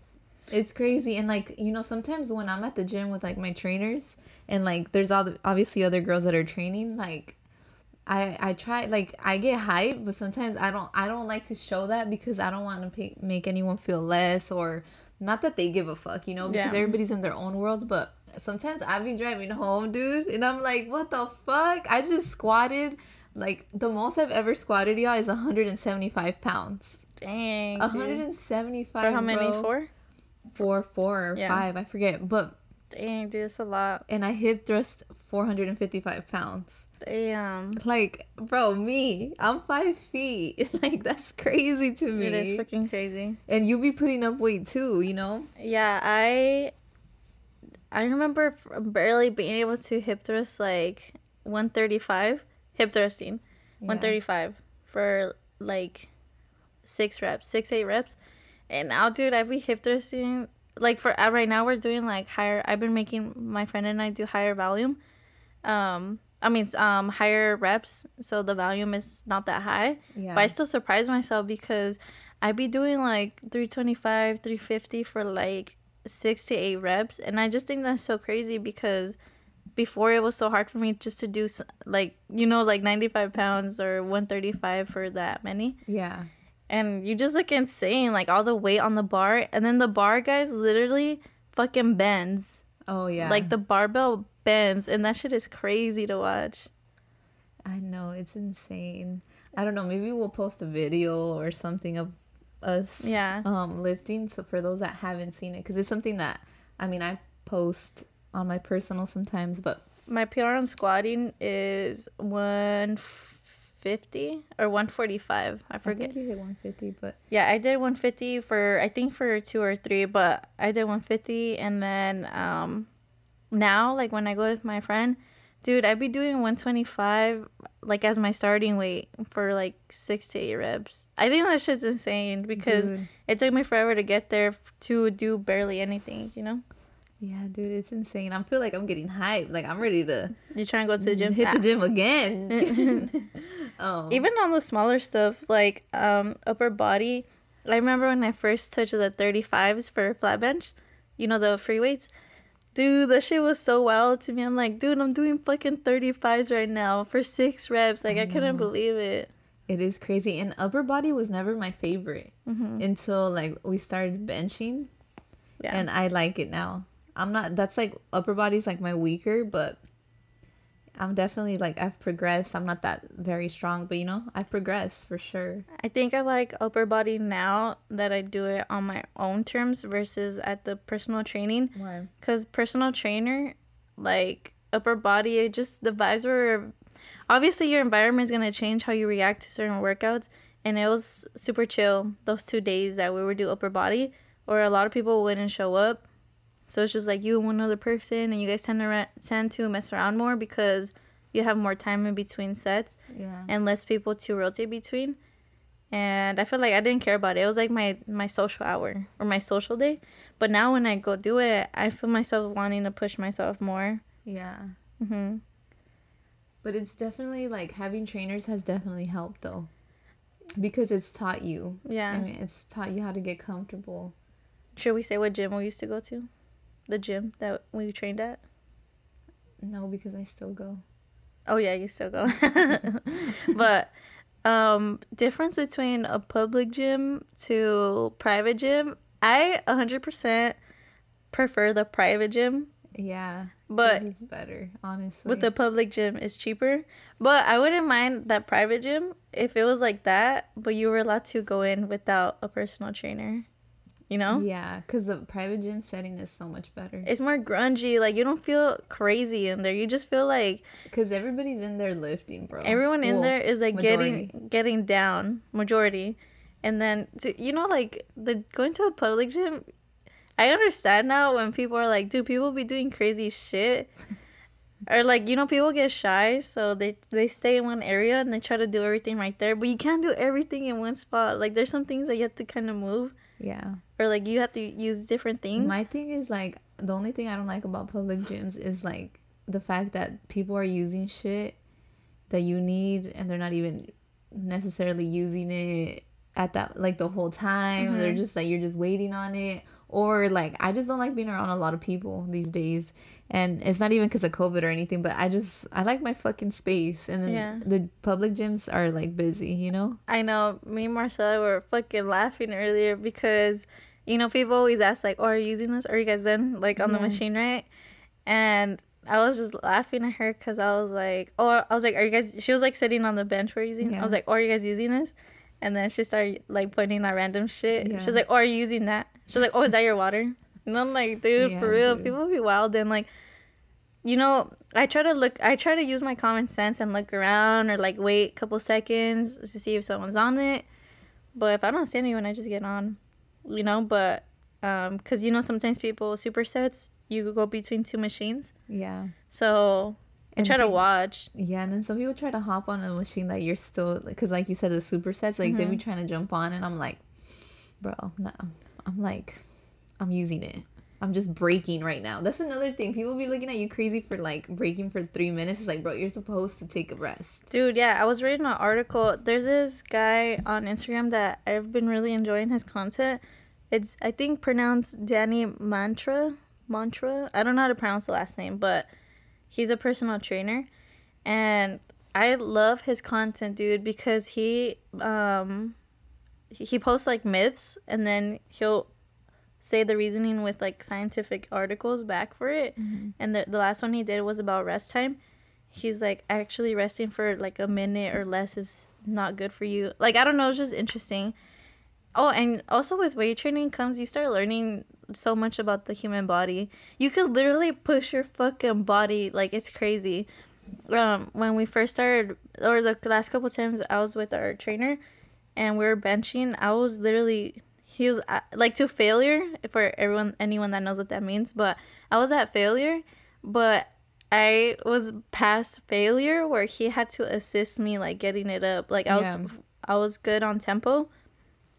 it's crazy and like you know sometimes when I'm at the gym with like my trainers and like there's all the, obviously other girls that are training like. I, I try like I get hyped, but sometimes I don't I don't like to show that because I don't want to make anyone feel less or not that they give a fuck, you know, because Yeah. everybody's in their own world. But sometimes I be driving home, dude, and I'm like, what the fuck? I just squatted like the most I've ever squatted, y'all, is 175 pounds. Dang. dude. 175 For how many? bro. Four? Four, four, or Yeah. five, I forget. But Dang, dude, it's a lot. and I hip thrust 455 pounds. Damn. Like, bro, me, I'm five feet. Like, that's crazy to me. It is freaking crazy. and you be putting up weight too, you know? Yeah, I I remember barely being able to hip thrust like 135 hip thrusting, 135 for like six reps, six eight reps, and now, dude, I be hip thrusting like for uh, right now we're doing like higher. I've been making my friend and I do higher volume, um, I mean, um, higher reps, so the volume is not that high. Yeah. But I still surprise myself because I'd be doing like 325, 350 for like six to eight reps. And I just think that's so crazy because before it was so hard for me just to do like, you know, like 95 pounds or 135 for that many. yeah. And you just look insane, like all the weight on the bar. And then the bar, guys, literally fucking bends. Oh yeah. Like the barbell bends. And that shit is crazy to watch. I know it's insane. I don't know. Maybe we'll post a video or something of us. Yeah. Um, lifting. So for those that haven't seen it, because it's something that I mean I post on my personal sometimes, but My PR on squatting is 150 or 145. I forget. I think you hit 150. But Yeah, I did 150 for I think for two or three, but I did 150 and then um now like when I go with my friend, dude, I'd be doing 125 like as my starting weight for like 6 to 8 reps. I think that shit's insane because Dude. it took me forever to get there to do barely anything, you know? yeah, dude, it's insane. I feel like I'm getting hyped. Like I'm ready to You trying to go to the gym? hit Ah. the gym again. oh, even on the smaller stuff like um upper body i remember when i first touched the 35s for flat bench you know the free weights? Dude that shit was so wild to me. I'm like dude i'm doing fucking 35s right now for six reps. Like i, couldn't believe it. It is crazy. And upper body was never my favorite until like we started benching. yeah. And I like it now. I'm not that's like upper body's like my weaker, but I'm definitely like I've progressed. I'm not that very strong, but you know, I've progressed for sure. i think i like upper body now that i do it on my own terms versus at the personal training Why? because personal trainer like upper body it just the vibes were obviously your environment is going to change how you react to certain workouts and it was super chill those two days that we would do upper body or a lot of people wouldn't show up so it's just like you and one other person and you guys tend to ra- tend to mess around more because you have more time in between sets Yeah. and less people to rotate between. And I feel like I didn't care about it. It was like my my social hour or my social day. But now when I go do it, I feel myself wanting to push myself more. Yeah. hmm But it's definitely like having trainers has definitely helped though. Because it's taught you. Yeah. I mean, it's taught you how to get comfortable. Should we say what gym we used to go to? The gym that we trained at? No, because I still go. Oh yeah, you still go. but um difference between a public gym to private gym, I 100% prefer the private gym Yeah. But- it's better, honestly. with the public gym is cheaper. But I wouldn't mind that private gym if it was like that, but you were allowed to go in without a personal trainer. You know? Yeah, because the private gym setting is so much better. It's more grungy. Like you don't feel crazy in there. You just feel like Because everybody's in there lifting, bro. everyone in Well, there is like majority. getting getting down, majority. And then to, you know like the going to a public gym I understand now when people are like, dude, people be doing crazy shit. or like, you know, people get shy, so they they stay in one area and they try to do everything right there. But you can't do everything in one spot. Like there's some things that you have to kind of move. Yeah. Or like you have to use different things. My thing is like the only thing I don't like about public gyms is like the fact that people are using shit that you need and they're not even necessarily using it at that like the whole time. They're mm-hmm. just like you're just waiting on it. Or like I just don't like being around a lot of people these days. And it's not even because of COVID or anything, but I just I like my fucking space. And then Yeah. the public gyms are like busy, you know? I know me and Marcella were fucking laughing earlier because you know people always ask like, "Oh, are you using this? Are you guys done like on the machine, right?" And I was just laughing at her because I was like, "Oh, I was like, are you guys?" She was like sitting on the bench we're using. I was like, "Oh, are you guys using this?" And then she started like pointing at random shit. Yeah. She was like, "Oh, are you using that?" She was like, "Oh, is that your water?" And I'm like, "Dude, Yeah, for real, dude. people be wild." And like, you know, I try to look, I try to use my common sense and look around or like wait a couple seconds to see if someone's on it. But if I don't see anyone, I just get on, you know. But um, cause you know sometimes people supersets, you go between two machines, Yeah. so And try to watch. Yeah, and then some people try to hop on a machine that you're still because, like you said, the supersets. Like they Mm-hmm. be trying to jump on, and I'm like, bro, no. I'm like, I'm using it. I'm just breaking right now. That's another thing. People be looking at you crazy for like breaking for three minutes. It's like, bro, you're supposed to take a rest. Dude, yeah, I was reading an article. There's this guy on Instagram that I've been really enjoying his content. It's I think pronounced Danny Mantra. Mantra. I don't know how to pronounce the last name, but he's a personal trainer. And I love his content, dude, because he um he posts like myths and then he'll say the reasoning with like scientific articles back for it. Mm-hmm. And the, the last one he did was about rest time. He's like, actually resting for like a minute or less is not good for you. Like, I don't know, it's just interesting. Oh, and also with weight training comes you start learning so much about the human body. You could literally push your fucking body like it's crazy. Um, when we first started, or the last couple times I was with our trainer, and we were benching, I was literally he was at, like to failure for everyone anyone that knows what that means but i was at failure but i was past failure where he had to assist me like getting it up like i yeah. was i was good on tempo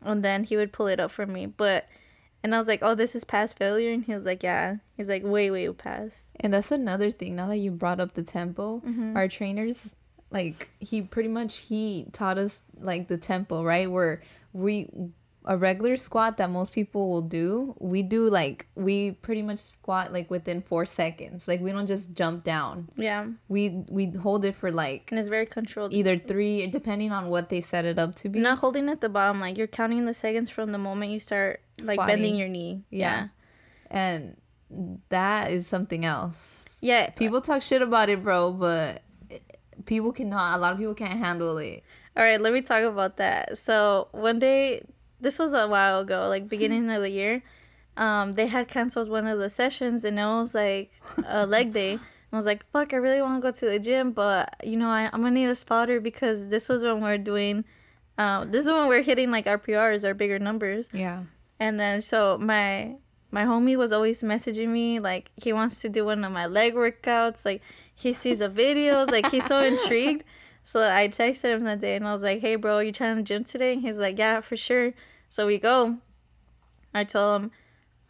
and then he would pull it up for me but and i was like oh this is past failure and he was like yeah. He's like way way past. And that's another thing now that you brought up the tempo mm-hmm. our trainers like he pretty much he taught us like the tempo right? Where we a regular squat that most people will do, we do like we pretty much squat like within four seconds. Like we don't just jump down. Yeah. We we hold it for like and it's very controlled. Either three, depending on what they set it up to be. Not holding at the bottom, like you're counting the seconds from the moment you start like Squatting. bending your knee. Yeah. yeah. And that is something else. Yeah. People talk shit about it, bro, but people cannot. A lot of people can't handle it. All right, let me talk about that. So one day this was a while ago, like beginning of the year. Um, they had canceled one of the sessions, and it was like a leg day. And I was like, "Fuck, I really want to go to the gym, but you know, I, I'm gonna need a spotter because this was when we're doing, uh, this is when we're hitting like our PRs, our bigger numbers." Yeah. And then so my my homie was always messaging me like he wants to do one of my leg workouts, like he sees the videos, like he's so intrigued. So I texted him that day and I was like, "Hey, bro, you trying to gym today?" And he's like, "Yeah, for sure." So we go. I told him,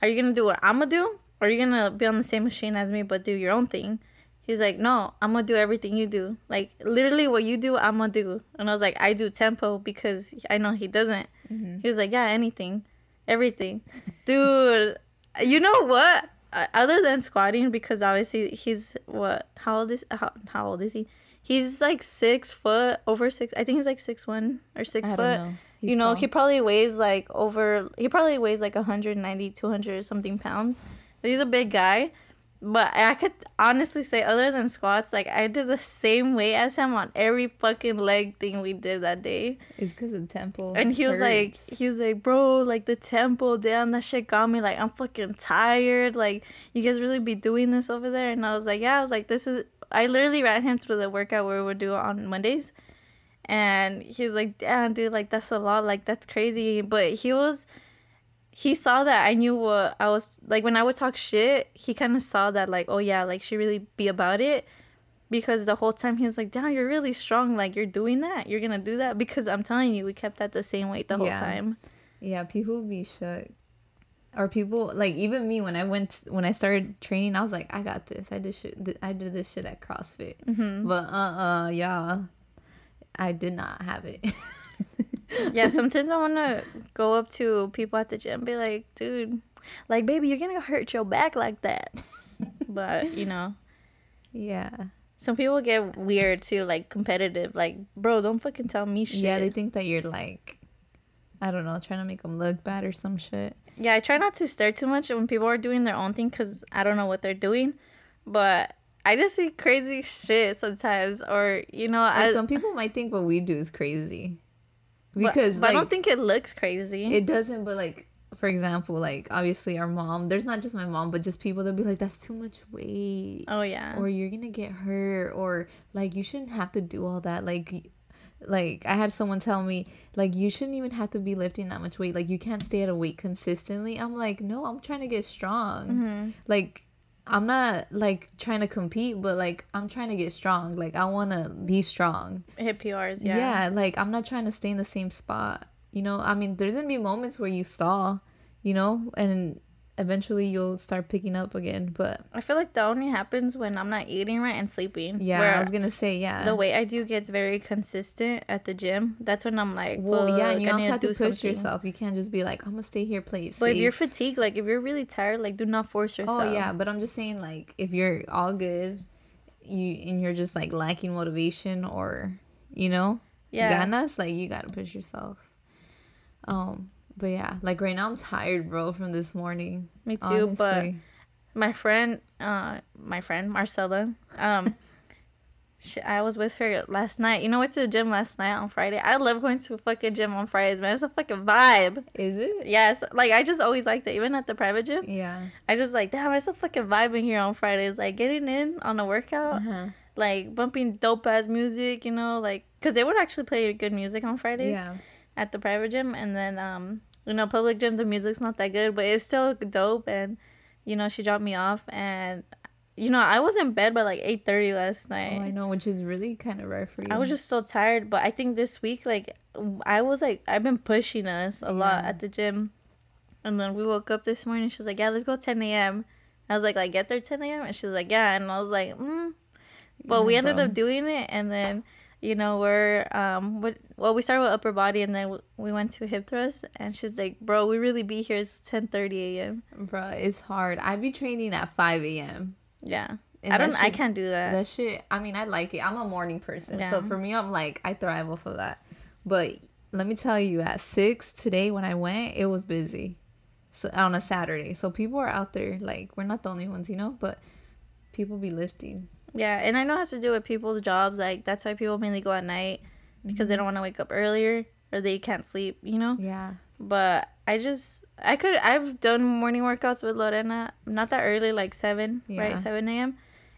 "Are you gonna do what I'm gonna do, or are you gonna be on the same machine as me but do your own thing?" He's like, "No, I'm gonna do everything you do. Like literally, what you do, I'm gonna do." And I was like, "I do tempo because I know he doesn't." Mm-hmm. He was like, "Yeah, anything, everything, dude." You know what? Other than squatting, because obviously he's what? How old is how, how old is he? He's like six foot, over six. I think he's like six one or six I foot. Know. You know, tall. he probably weighs like over. He probably weighs like 190, 200 something pounds. He's a big guy. But I could honestly say, other than squats, like I did the same weight as him on every fucking leg thing we did that day. It's because of tempo. And he was like, he was like, bro, like the tempo, damn, that shit got me. Like I'm fucking tired. Like you guys really be doing this over there? And I was like, yeah. I was like, this is I literally ran him through the workout we would do on Mondays. And he's like, damn, dude, like, that's a lot. Like, that's crazy. But he was, he saw that I knew what I was, like, when I would talk shit, he kind of saw that, like, oh, yeah, like, she really be about it. Because the whole time he was like, damn, you're really strong. Like, you're doing that. You're going to do that. Because I'm telling you, we kept at the same weight the whole yeah. time. Yeah, people would be shook or people like even me when I went when I started training, I was like, I got this. I did shit. I did this shit at CrossFit, mm-hmm. but uh uh yeah, I did not have it. yeah, sometimes I want to go up to people at the gym, and be like, dude, like baby, you're gonna hurt your back like that. but you know, yeah. Some people get weird too, like competitive. Like, bro, don't fucking tell me shit. Yeah, they think that you're like, I don't know, trying to make them look bad or some shit. Yeah, I try not to stare too much when people are doing their own thing because I don't know what they're doing. But I just see crazy shit sometimes, or you know, I, some people might think what we do is crazy because but, but like, I don't think it looks crazy. It doesn't, but like for example, like obviously our mom. There's not just my mom, but just people that be like, "That's too much weight." Oh yeah. Or you're gonna get hurt, or like you shouldn't have to do all that. Like like I had someone tell me like you shouldn't even have to be lifting that much weight. Like you can't stay at a weight consistently. I'm like, "No, I'm trying to get strong." Mm-hmm. Like I'm not like trying to compete, but like I'm trying to get strong. Like I want to be strong. Hit PRs, yeah. Yeah, like I'm not trying to stay in the same spot. You know, I mean, there's going to be moments where you stall, you know, and eventually you'll start picking up again. But I feel like that only happens when I'm not eating right and sleeping. yeah, Where I was gonna say yeah. the weight I do gets very consistent at the gym. That's when I'm like, well, yeah, and you I also have to push something." yourself. You can't just be like, I'm gonna stay here, play it But if you're fatigued, like if you're really tired, like do not force yourself. Oh yeah, but I'm just saying like if you're all good, you and you're just like lacking motivation or you know Yeah. ganas, like you gotta push yourself. Um, but yeah, like right now I'm tired, bro, from this morning. Me too, but my friend, uh, my friend Marcella, um, she, I was with her last night. You know, went to the gym last night on Friday. I love going to a fucking gym on Fridays, man. It's a fucking vibe. is it? Yes, like I just always liked it, even at the private gym. Yeah. I just like, damn, it's a fucking vibe in here on Fridays. Like getting in on a workout, Uh-huh. like bumping dope ass music, you know, like because they would actually play good music on Fridays Yeah. at the private gym, and then um, you know, public gym the music's not that good, but it's still dope. And you know, she dropped me off, and you know, I was in bed by like eight thirty last night. Oh, I know, which is really kind of rare for you. I was just so tired, but I think this week, like, I was like, I've been pushing us a lot at the gym, and then we woke up this morning. She's like, "Yeah, let's go 10 a.m." I was like, "Like, get there 10 a.m." And she's like, "Yeah," and I was like, "Hmm." But we ended bro. up doing it, and then, you know, we're um, what? Well, we started with upper body, and then we went to hip thrust, and she's like, "Bro, we really be here. It's 10:30 a.m." Bro, it's hard. I be training at 5 a.m. Yeah, And I don't. I can't do that. That shit, I mean, I like it. I'm a morning person. So for me, I'm like, I thrive off of that. But let me tell you, at 6 today when I went, it was busy. So on a Saturday. So people are out there. Like, we're not the only ones, you know? But people be lifting. Yeah, and I know it has to do with people's jobs. Like that's why people mainly go at night because they don't mm-hmm. want to wake up earlier or they can't sleep. You know. Yeah. But I just I could I've done morning workouts with Lorena not that early like seven Yeah. right seven a.m.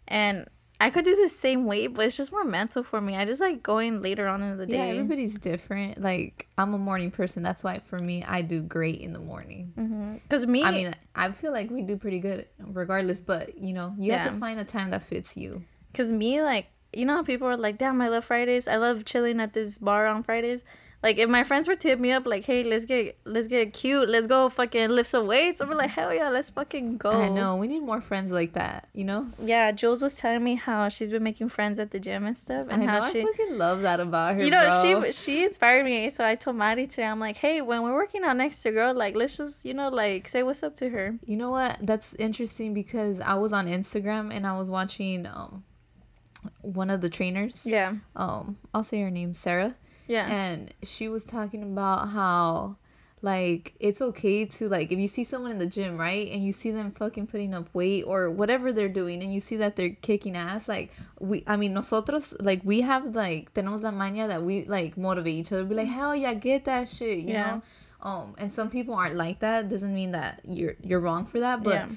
and I could do the same weight, but it's just more mental for me. I just like going later on in the day. Yeah, everybody's different. Like, I'm a morning person. That's why for me, I do great in the morning. Mm-hmm. Because me, I mean, I feel like we do pretty good regardless, but you know, you have to find a time that fits you. Cause me, like, you know how people are like, damn, I love Fridays. I love chilling at this bar on Fridays. Like, if my friends were to hit me up, like, hey, let's get let's get cute, let's go fucking lift some weights. I'm like, hell yeah, let's fucking go. I know. We need more friends like that, you know? Yeah, Jules was telling me how she's been making friends at the gym and stuff, and I know. how I she, fucking love that about her. you know, bro. she she inspired me. So I told Maddie today, I'm like, hey, when we're working out next to girl, like, let's just, you know, like, say what's up to her. You know what? That's interesting because I was on Instagram and I was watching um one of the trainers. Yeah, Um, I'll say her name, Sarah. Yeah, And she was talking about how like it's okay to like if you see someone in the gym, right? And you see them fucking putting up weight or whatever they're doing and you see that they're kicking ass, like we I mean nosotros like we have like tenemos la maña that we like motivate each other, be like, Hell yeah, get that shit, you Yeah. know? Um and some people aren't like that. Doesn't mean that you're you're wrong for that. But Yeah.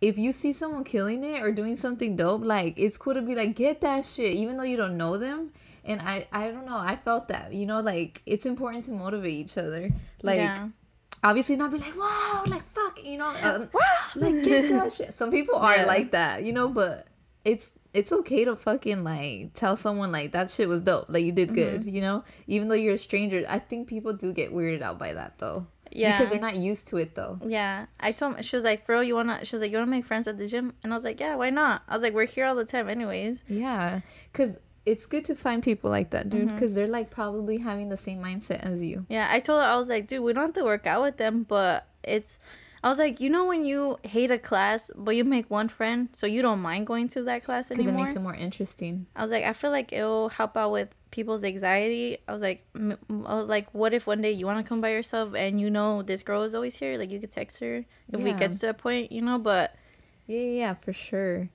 if you see someone killing it or doing something dope, like it's cool to be like, get that shit, even though you don't know them. And I, I don't know, I felt that, you know, like it's important to motivate each other. Like, yeah. obviously not be like, wow, like fuck, you know, uh, like get that shit. Some people are Yeah. like that, you know, but it's it's okay to fucking like tell someone like that shit was dope, like you did good, Mm-hmm. you know, even though you're a stranger. I think people do get weirded out by that though, Yeah. because they're not used to it though. Yeah, I told her, she was like, "Bro, you wanna?" She was like, "You wanna make friends at the gym?" And I was like, "Yeah, why not?" I was like, "We're here all the time, anyways." Yeah, because it's good to find people like that, dude. Mm-hmm. Because they're like probably having the same mindset as you. Yeah, I told her I was like, "Dude, we don't have to work out with them, but it's." I was like, you know, when you hate a class, but you make one friend, so you don't mind going to that class anymore. Because it makes it more interesting. I was like, I feel like it'll help out with people's anxiety. I was like, m- m- like, what if one day you want to come by yourself and you know this girl is always here? Like, you could text her if we Yeah. get to that point, you know. But yeah, yeah, for sure.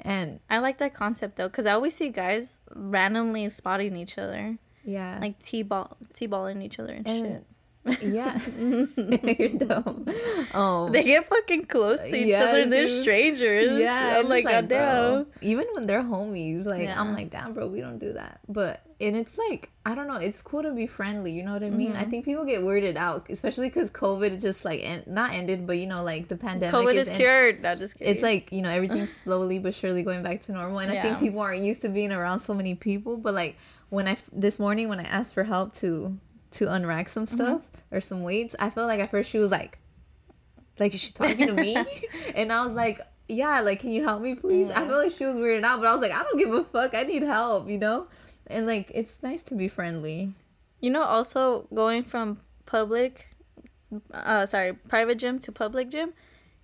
And I like that concept though, because I always see guys randomly spotting each other, yeah, like t-ball, t-balling each other and, And- shit. yeah, you're dumb. Um, They get fucking close to each Yeah, other and they're dude. strangers. yeah, I'm like, like, goddamn. even when they're homies, like Yeah. I'm like, damn, bro, we don't do that. But and it's like I don't know, it's cool to be friendly. You know what I mean? Mm-hmm. I think people get weirded out, especially because COVID just like en- not ended, but you know, like the pandemic COVID is en- cured. No, just kidding. it's like you know everything's slowly but surely going back to normal and i think people aren't used to being around so many people but like when i f- this morning when i asked for help to to unrack some Mm-hmm. stuff or some weights i felt like at first she was like like is she talking to me and i was like yeah like can you help me please i Yeah. feel like she was weirded out but i was like i don't give a fuck i need help you know and like it's nice to be friendly You know, also going from public, uh, sorry, private gym to public gym,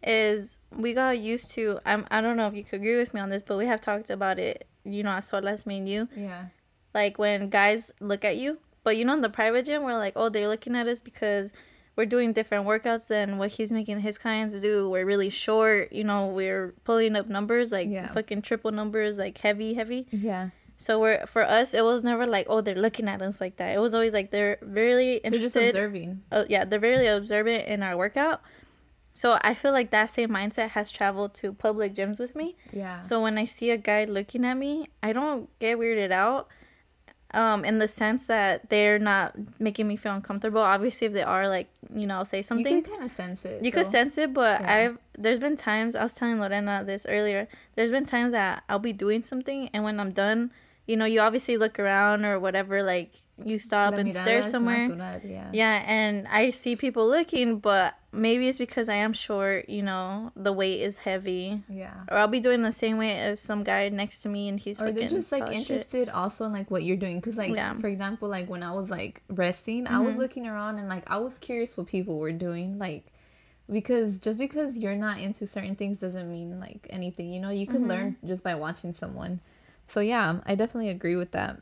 is we got used to. I'm. I don't know if you could agree with me on this, but we have talked about it. You know, as well as me and you. yeah Like when guys look at you, but you know, in the private gym, we're like, oh, they're looking at us because we're doing different workouts than what he's making his clients do. We're really short. You know, we're pulling up numbers like Yeah. fucking triple numbers, like heavy, heavy. yeah So we're for us, it was never like, oh, they're looking at us like that. It was always like they're really interested. they're just observing uh, yeah, they're really observant in our workout. So I feel like that same mindset has traveled to public gyms with me. yeah So when I see a guy looking at me, I don't get weirded out. Um, in the sense that they're not making me feel uncomfortable. Obviously, if they are, like you know, I'll say something. you can kind of sense it You could sense it, but Yeah. I've there's been times I was telling Lorena this earlier. There's been times that I'll be doing something, and when I'm done, you know, you obviously look around or whatever, like you stop La and stare somewhere. natural, yeah Yeah, and I see people looking, but maybe it's because I am short. You know, the weight is heavy, yeah or I'll be doing the same weight as some guy next to me, and he's or they're just like as shit. interested also in like what you're doing because like Yeah. for example like when i was like resting i was mm-hmm. looking around and like i was curious what people were doing like because just because you're not into certain things doesn't mean like anything you know you could mm-hmm. learn just by watching someone so yeah i definitely agree with that.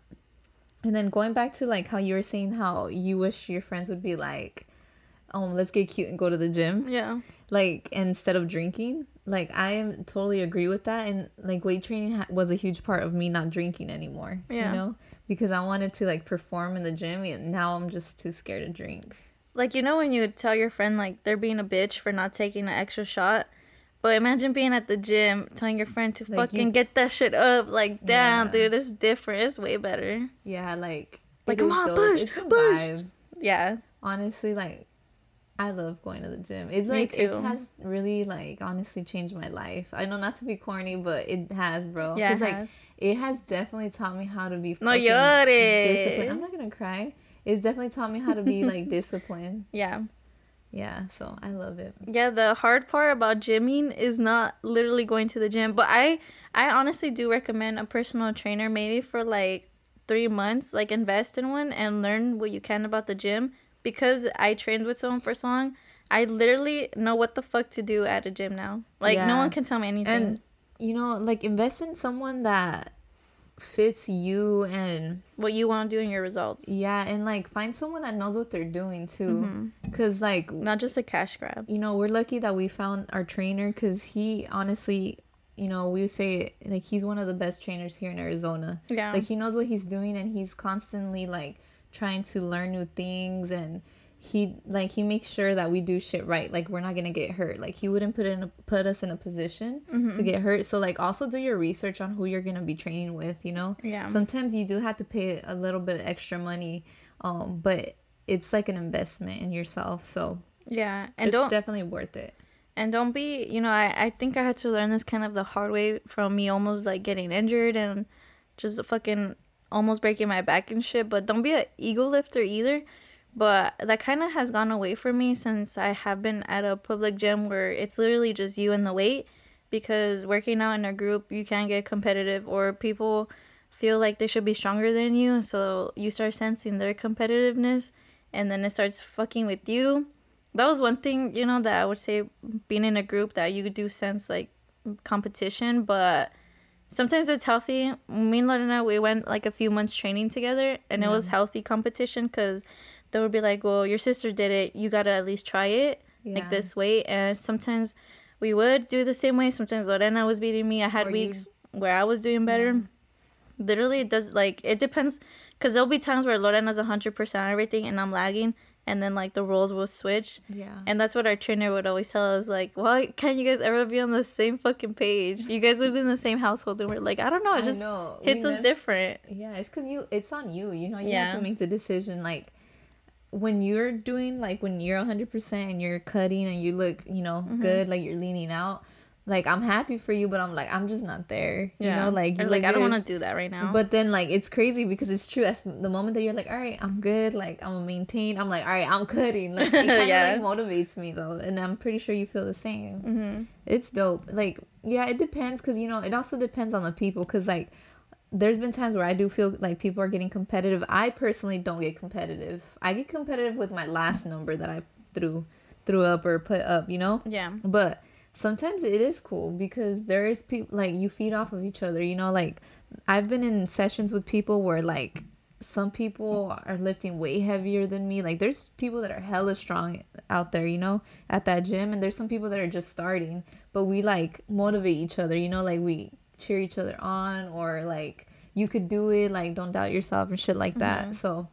And then going back to like how you were saying how you wish your friends would be like um let's get cute and go to the gym. Yeah, like instead of drinking like i am totally agree with that. And like weight training ha- was a huge part of me not drinking anymore Yeah. you know? Because i wanted to like perform in the gym and now i'm just too scared to drink. Like you know when you would tell your friend like they're being a bitch for not taking an extra shot. But imagine being at the gym telling your friend to Like, you- fucking get that shit up. Like, damn, Yeah. dude, it's different. It's way better. yeah like Like, come on, dope. push, it's a push. vibe Yeah. honestly like i love going to the gym it's like it has really like honestly changed my life i know not to be corny but it has bro Yeah, it like has. it has definitely taught me how to be No disciplined i'm not gonna cry it's definitely taught me how to be like disciplined Yeah. Yeah, so I love it. Yeah, the hard part about gymming is not literally going to the gym, but I I honestly do recommend a personal trainer maybe for like 3 months, like invest in one and learn what you can about the gym because I trained with someone for so long. I literally know what the fuck to do at a gym now. Like no one can tell me anything. And you know, like invest in someone that fits you and what you want to do in your results. yeah, and like find someone that knows what they're doing too. Mm-hmm. Cuz like Not just a cash grab. you know, we're lucky that we found our trainer cuz he honestly, you know, we would say like he's one of the best trainers here in Arizona. Yeah. Like he knows what he's doing and he's constantly like trying to learn new things and he like he makes sure that we do shit right. Like we're not gonna get hurt. Like he wouldn't put in a, put us in a position Mm-hmm. to get hurt. So like also do your research on who you're gonna be training with you know? Yeah. sometimes you do have to pay a little bit of extra money um but it's like an investment in yourself. So Yeah, and it's don't definitely worth it. And don't be you know I, I think i had to learn this kind of the hard way from me almost like getting injured and just fucking almost breaking my back and shit. But don't be an ego lifter either but that kind of has gone away for me since i have been at a public gym where it's literally just you and the weight because working out in a group you can get competitive or people feel like they should be stronger than you so you start sensing their competitiveness and then it starts fucking with you. That was one thing you know that i would say being in a group that you do sense like competition but sometimes it's healthy. Me and Lorena, we went like a few months training together and it was mm. healthy competition because they would be like well your sister did it you gotta at least try it like this way and sometimes we would do the same way sometimes Lorena was beating me i had Or weeks where i was doing better literally it does like it depends because there'll be times where Lorena's 100% on everything and i'm lagging and then like the roles will switch yeah and that's what our trainer would always tell us, like, why can't you guys ever be on the same fucking page? You guys lived in the same household, and we're like, I don't know, it I just know. hits We us different. Yeah, it's because you. It's on you. You know, you Yeah. have to make the decision. Like when you're doing, like when you're 100 percent and you're cutting and you look, you know, Mm-hmm. good, like you're leaning out. like I'm happy for you, but I'm like I'm just not there. You know, like Or, like I don't want to do that right now. But then like it's crazy because it's true. As the moment that you're like, all right, I'm good. Like I'm gonna maintain. I'm like, all right, I'm cutting. Like it kind of Yeah. like motivates me though, and I'm pretty sure you feel the same. hmm It's dope. Like yeah, it depends because you know it also depends on the people. Because like there's been times where I do feel like people are getting competitive. I personally don't get competitive. I get competitive with my last number that I threw threw up or put up. You know. Yeah. But sometimes it is cool because there is people like you feed off of each other. You know, like I've been in sessions with people where like some people are lifting way heavier than me. Like there's people that are hella strong out there, you know, at that gym, and there's some people that are just starting. But we like motivate each other. You know, like we cheer each other on, or like you could do it. Like don't doubt yourself and shit like that. So.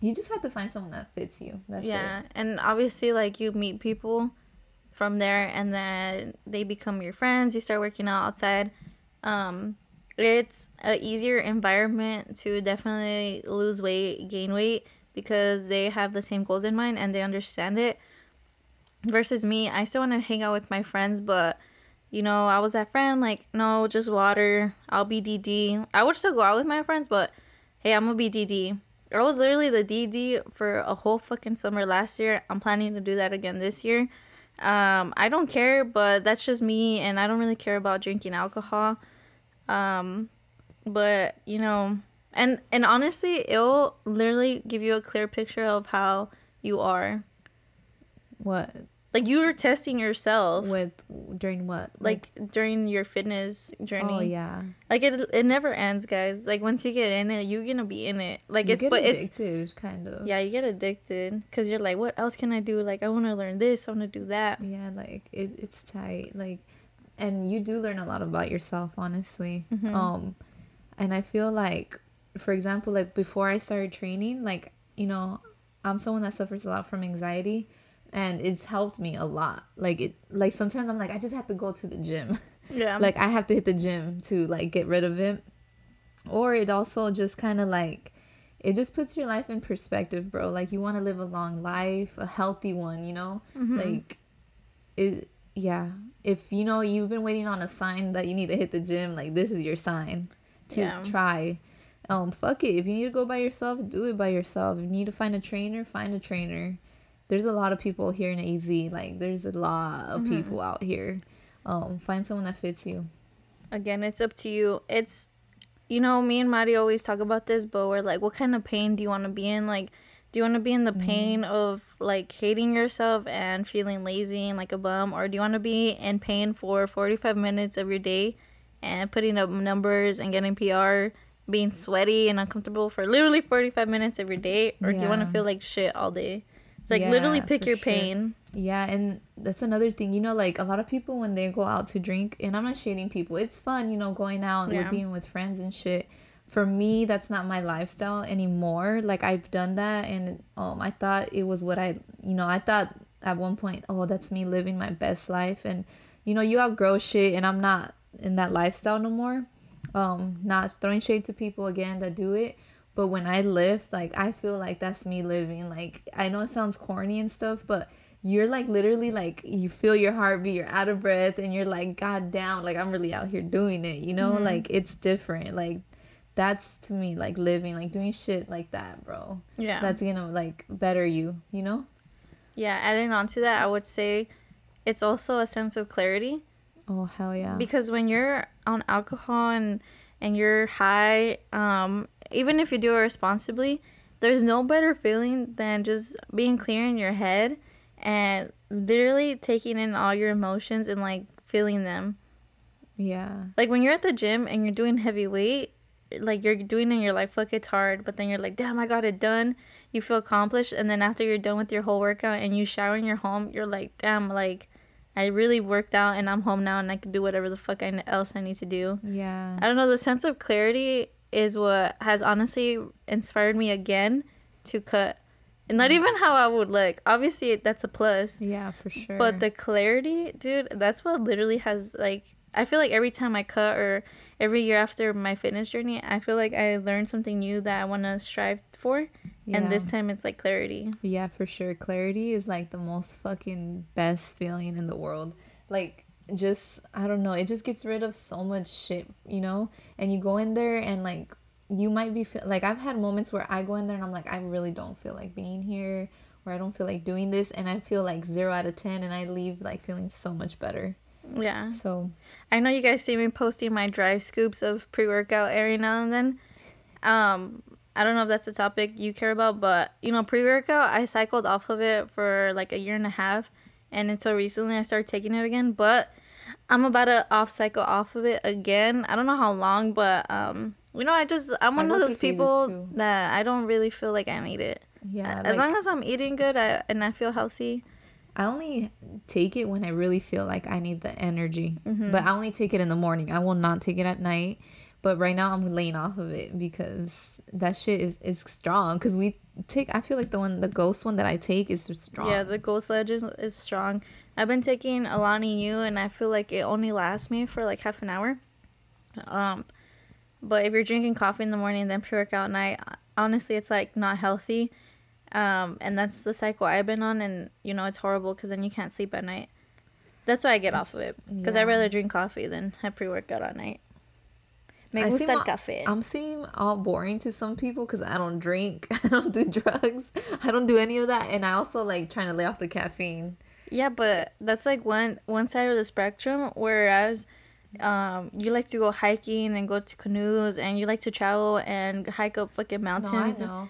You just have to find someone that fits you. That's yeah, it. and obviously, like you meet people from there, and then they become your friends. You start working out outside. Um, it's a easier environment to definitely lose weight, gain weight because they have the same goals in mind and they understand it. Versus me, I still want to hang out with my friends, but you know, I was that friend like, no, just water. I'll be DD. I would still go out with my friends, but hey, I'm gonna be DD. I was literally the DD for a whole fucking summer last year. I'm planning to do that again this year. Um, I don't care, but that's just me, and I don't really care about drinking alcohol. Um, but you know, and and honestly, it'll literally give you a clear picture of how you are. What Like you were testing yourself, with during what like during your fitness journey. oh yeah Like it, it never ends, guys. Like once you get in it, you're gonna be in it. Like you it's, get but it's kind of. Yeah, you get addicted because you're like, what else can I do? Like, I want to learn this. I want to do that. Yeah, like it, it's tight. Like, and you do learn a lot about yourself, honestly. Mhm. Um, and I feel like, for example, like before I started training, like you know, I'm someone that suffers a lot from anxiety, and it's helped me a lot. Like it, like sometimes I'm like, I just have to go to the gym. Yeah. like I have to hit the gym to like get rid of it. Or it also just kind of like it just puts your life in perspective, bro. Like you want to live a long life, a healthy one, you know? Mhm. Like it yeah. If you know you've been waiting on a sign that you need to hit the gym, like this is your sign to Yeah. try. Um fuck it. If you need to go by yourself, do it by yourself. If you need to find a trainer, find a trainer. There's a lot of people here in AZ. Like there's a lot of Mhm. people out here. Um find someone that fits you. Again, it's up to you. It's, you know, me and Mari always talk about this, but we're like, what kind of pain do you want to be in? Like, do you want to be in the pain of like hating yourself and feeling lazy and like a bum, or do you want to be in pain for 45 minutes of your day and putting up numbers and getting PR, being sweaty and uncomfortable for literally 45 minutes of your day, or do you want to feel like shit all day? It's like literally pick your sure. pain. Yeah, and that's another thing. You know, like a lot of people when they go out to drink, and I'm not shading people. It's fun, you know, going out and Yeah. being with friends and shit. For me, that's not my lifestyle anymore. Like I've done that, and um, I thought it was what I, you know, I thought at one point, oh, that's me living my best life, and you know, you outgrow shit, and I'm not in that lifestyle no more. Um, not throwing shade to people again that do it, but when I lift, like I feel like that's me living. Like I know it sounds corny and stuff, but you're like literally like you feel your heartbeat, you're out of breath, and you're like, God damn, like I'm really out here doing it. You know, Mhm. like it's different. Like that's to me like living, like doing shit like that, bro. Yeah. That's gonna like better you. You know? Yeah, adding on to that, I would say it's also a sense of clarity Oh hell yeah. because when you're on alcohol and and you're high, um, even if you do it responsibly, there's no better feeling than just being clear in your head and literally taking in all your emotions and like feeling them. yeah. Like when you're at the gym and you're doing heavy weight, like you're doing it, and you're like, fuck, it's hard. But then you're like, damn, I got it done. You feel accomplished. And then after you're done with your whole workout and you shower in your home, you're like, damn, like I really worked out and I'm home now and I can do whatever the fuck I, else I need to do. Yeah. I don't know. The sense of clarity is what has honestly inspired me again to cut. And not even how I would look. Obviously, that's a plus. Yeah, for sure. But the clarity, dude, that's what literally has like I feel like every time I cut or every year after my fitness journey, I feel like I learned something new that I want to strive for. Yeah. And this time it's like clarity. Yeah, for sure. Clarity is like the most fucking best feeling in the world. Like just I don't know, it just gets rid of so much shit, you know? And you go in there and like you might be feel, like I've had moments where I go in there and I'm like I really don't feel like being here or I don't feel like doing this and I feel like 0 out of 10 and I leave like feeling so much better. Yeah. So, I know you guys see me posting my drive scoops of pre-workout every now and then. Um I don't know if that's a topic you care about, but you know, pre-workout, I cycled off of it for like a year and a half and until recently I started taking it again, but I'm about to off cycle off of it again. I don't know how long, but um, you know, I just I'm one of those people that I don't really feel like I need it. yeah, as like, long as I'm eating good I, and I feel healthy. I only take it when I really feel like I need the energy. Mm-hmm. But I only take it in the morning. I will not take it at night. But right now I'm laying off of it because that shit is, is strong. Cause we take I feel like the one the ghost one that I take is strong. Yeah, the Ghost Legend is, is strong. I've been taking Alani Nu and I feel like it only lasts me for like half an hour. Um, but if you're drinking coffee in the morning then pre-workout at night, honestly, it's like not healthy. Um, and that's the cycle I've been on, and you know it's horrible because then you can't sleep at night. That's why I get off of it because Yeah. I'd rather drink coffee than have pre-workout at night. Me gusta el café. I'm seem all boring to some people because I don't drink, I don't do drugs, I don't do any of that, and I also like trying to lay off the caffeine. Yeah, but that's like one one side of the spectrum. Whereas, um, you like to go hiking and go to canoes, and you like to travel and hike up fucking No, I mountains. know.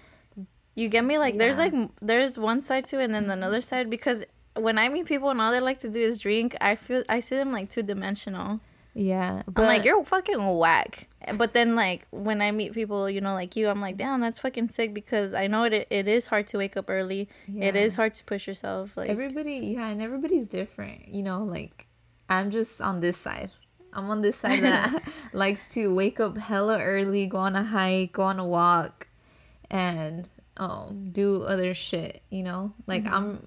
You get me? Like, there's like there's one side to it, and then another side. Because when I meet people and all they like to do is drink, I feel I see them like two dimensional. Yeah, but I'm like, you're fucking whack. But then like when I meet people, you know, like you, I'm like, damn, that's fucking sick because I know it it is hard to wake up early. It Yeah. is hard to push yourself. Like everybody, yeah, and everybody's different. You know, like I'm just on this side. I'm on this side that likes to wake up hella early, go on a hike, go on a walk, and um do other shit. You know, like I'm.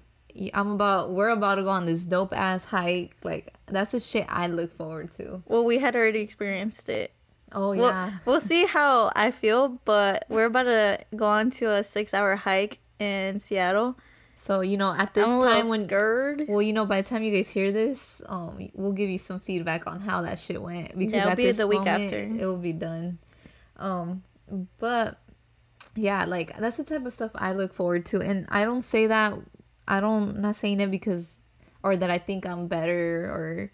I'm about we're about to go on this dope ass hike. Like that's the shit I look forward to. well, we had already experienced it. Oh Well, yeah. we'll see how I feel, but we're about to go on to a six hour hike in Seattle. So you know, at this time when scared. well, you know, by the time you guys hear this, um, we'll give you some feedback on how that shit went because it'll at be this the week moment, after. it will be done. Um, but yeah, like that's the type of stuff I look forward to, and I don't say that. I don't I'm not saying it because, or that I think I'm better or,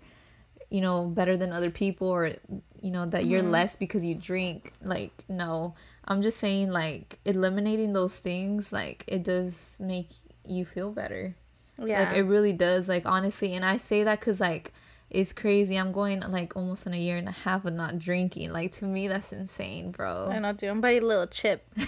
you know, better than other people or, you know, that you're mm-hmm. less because you drink. Like no, I'm just saying like eliminating those things like it does make you feel better. Yeah. Like it really does. Like honestly, and I say that because like it's crazy. I'm going like almost in a year and a half of not drinking. Like to me, that's insane, bro. I know, dude. I'm by a little chip.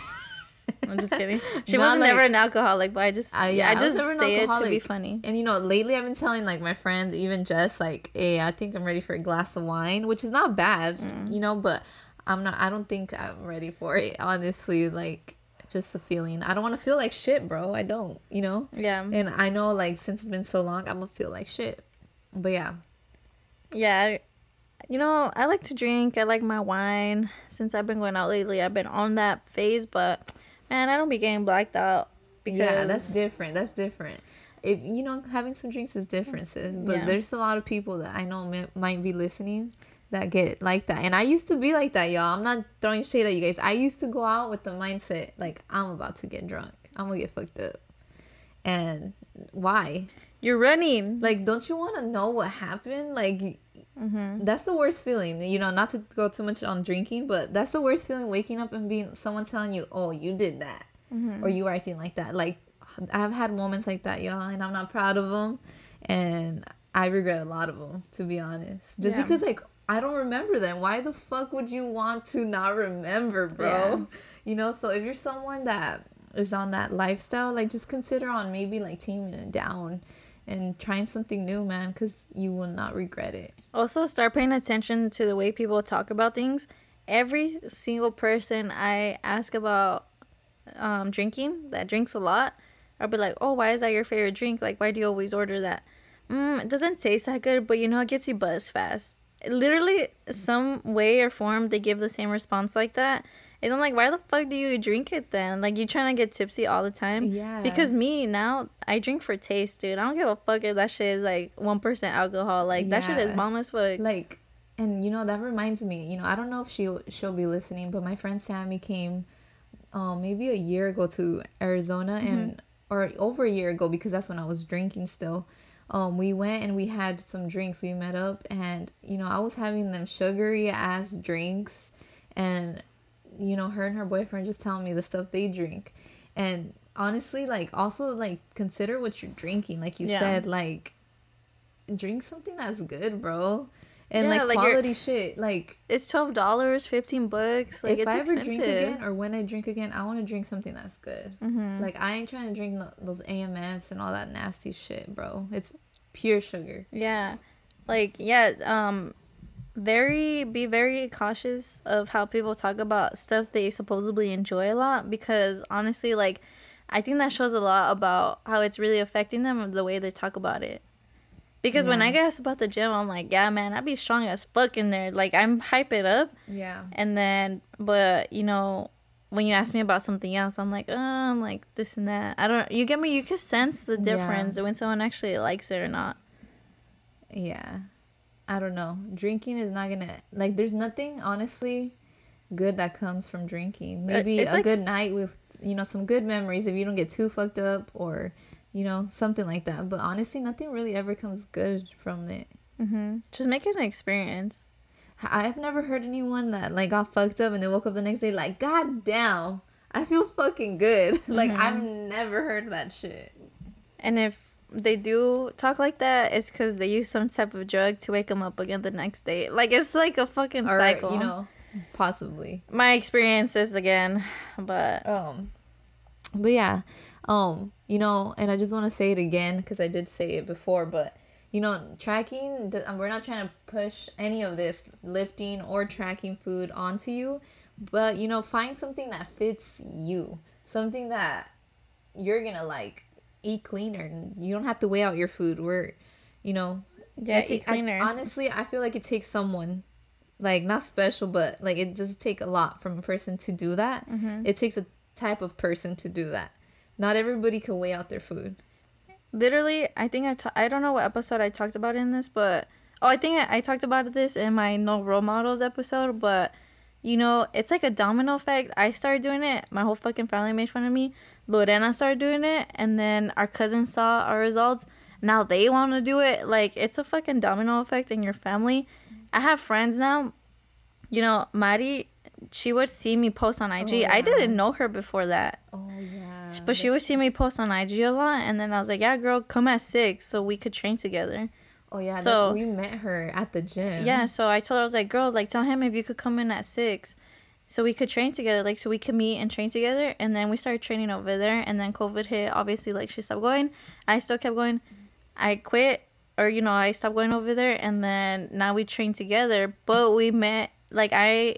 I'm just kidding. She was like- never an alcoholic, but I just I- I, yeah, I just an say it to be funny. And you know, lately I've been telling like my friends, even just like, hey, I think I'm ready for a glass of wine, which is not bad, Mm. you know, but I'm not. I don't think I'm ready for it. Honestly, like just the feeling. I don't want to feel like shit, bro. I don't, you know. Yeah. And I know like since it's been so long, I'm gonna feel like shit. But yeah, Yeah. You know, I like to drink. I like my wine. Since I've been going out lately, I've been on that phase, but man, I don't be getting blacked out because yeah, that's different. That's different. If you know, having some drinks is differences. But Yeah. there's a lot of people that I know mi- might be listening that get like that, and I used to be like that, y'all. I'm not throwing shade at you guys. I used to go out with the mindset like I'm about to get drunk. I'm gonna get fucked up, and why? you're running. Like, don't you want to know what happened? Like, Mm-hmm. that's the worst feeling. You know, not to go too much on drinking, but that's the worst feeling. Waking up and being someone telling you, "Oh, you did that," Mm-hmm. or you were acting like that. Like, I've had moments like that, y'all, and I'm not proud of them, and I regret a lot of them, to be honest. Just Yeah. because, like. I don't remember them. Why the fuck would you want to not remember, bro? You know, so if you're someone that is on that lifestyle, like just consider on maybe like taming it down and trying something new, man, because you will not regret it. Also, start paying attention to the way people talk about things. Every single person I ask about um, drinking that drinks a lot, I'll be like, "Oh, why is that your favorite drink? Like, why do you always order that? Mm, it doesn't taste that good, but you know, it gets you buzzed fast. Literally, some way or form, they give the same response like that. And I'm like, why the fuck do you drink it then? Like, you trying to get tipsy all the time? Yeah. Because me now, I drink for taste, dude. I don't give a fuck if that shit is like one percent alcohol. Like that shit is Yeah. bomb as fuck. like and you know that reminds me you know i don't know if she'll she'll be listening but my friend sammy came um maybe a year ago to arizona and or over a year ago because that's when i was drinking still um we went and we had some drinks we met up and you know i was having them sugary ass drinks and you know her and her boyfriend just telling me the stuff they drink and honestly like also like consider what you're drinking like you Yeah. said like drink something that's good bro and Yeah, like, like, quality shit like It's twelve dollars, fifteen bucks. Like if it's i ever expensive. drink again or when i drink again i want to drink something that's good Mm-hmm. like i ain't trying to drink no, those amfs and all that nasty shit bro it's pure sugar Yeah. Like yeah, um very be very cautious of how people talk about stuff they supposedly enjoy a lot because honestly like I think that shows a lot about how it's really affecting them the way they talk about it. Because when I get asked about the gym, I'm like, yeah, man, I'd be strong as fuck in there. Like I'm hype it up, yeah and then, but you know, when you ask me about something else, I'm like, oh, I'm like this and that. I don't. You get me? You can sense the Yeah. difference when someone actually likes it or not. yeah i don't know drinking is not gonna like there's nothing honestly good that comes from drinking maybe Uh, it's a like good night with you know some good memories if you don't get too fucked up or you know something like that but honestly nothing really ever comes good from it Mm-hmm. Just make it an experience. I've never heard anyone that like got fucked up and they woke up the next day like, God damn, I feel fucking good. like I've never heard that shit. And if they do talk like that, it's because they use some type of drug to wake them up again the next day. Like it's like a fucking Or cycle. you know, possibly. my experiences again, but Um, but yeah, um, you know, and I just want to say it again because I did say it before, but you know, tracking. um, We're not trying to push any of this lifting or tracking food onto you, but you know, find something that fits you, something that you're gonna like. Eat cleaner. You don't have to weigh out your food. We're, you know, yeah, eat ta- I- honestly, I feel like it takes someone, like not special, but like it does take a lot from a person to do that. Mm-hmm. It takes a type of person to do that. Not everybody can weigh out their food. literally i think I ta- i don't know what episode i talked about in this but oh i think I, I talked about this in my no role models episode but you know it's like a domino effect. I started doing it. My whole fucking family made fun of me. Lorena started doing it. And then our cousins saw our results. Now they want to do it. Like it's a fucking domino effect in your family. I have friends now. You know mari she would see me post on ig Oh, i didn't know her before that. Oh yeah. but she would see me post on IG a lot, and then I was like, "Yeah, girl, come at six so we could train together." Oh yeah. so- we met her at the gym. Yeah, so I told her I was like, "Girl, like tell him if you could come in at six, so we could train together, like so we could meet and train together." And then we started training over there, and then COVID hit. Obviously, like she stopped going. I still kept going. I quit, or you know, I stopped going over there, and then now we train together. But we met, like I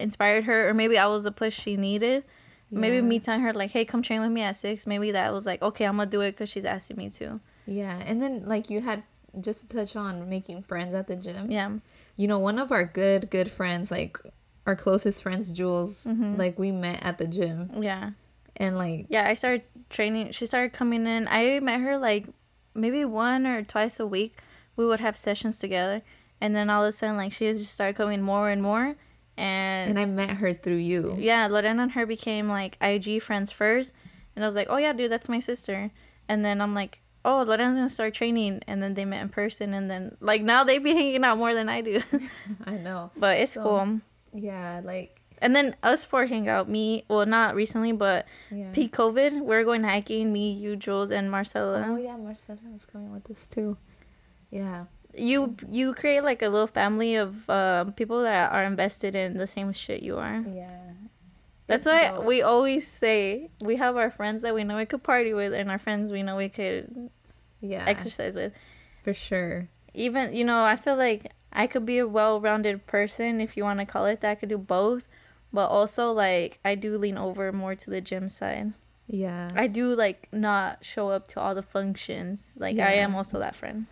inspired her, or maybe I was the push she needed. Maybe me telling her like, "Hey, come train with me at 6. Maybe that was like, "Okay, I'm gonna do it because she's asking me to." Yeah, and then like you had just to touch on making friends at the gym. Yeah, You know, one of our good good friends, like our closest friends, Jules, Mm-hmm. like we met at the gym, yeah, and like yeah. I started training. She started coming in. I met her like maybe one or twice a week. We would have sessions together, and then all of a sudden, like she just started coming more and more. And, and I met her through you. yeah, Lorena and her became like IG friends first, and I was like, "Oh yeah, dude, that's my sister." And then I'm like, "Oh, Lorena's gonna start training," and then they met in person, and then like now they be hanging out more than I do. I know. but it's So- cool. Yeah, like And then us four hang out. Me, well, not recently, but yeah. peak COVID, we are going hiking. Me, you, Jules, and Marcella. Oh yeah, Marcela is coming with us too. Yeah. You you create like a little family of uh, people that are invested in the same shit you are. Yeah. That's why we always say we have our friends that we know we could party with, and our friends we know we could Yeah. exercise with. For sure. Even you know, I feel like I could be a well-rounded person if you want to call it that. I could do both, but also like I do lean over more to the gym side. Yeah. I do like not show up to all the functions. Like I am also that friend.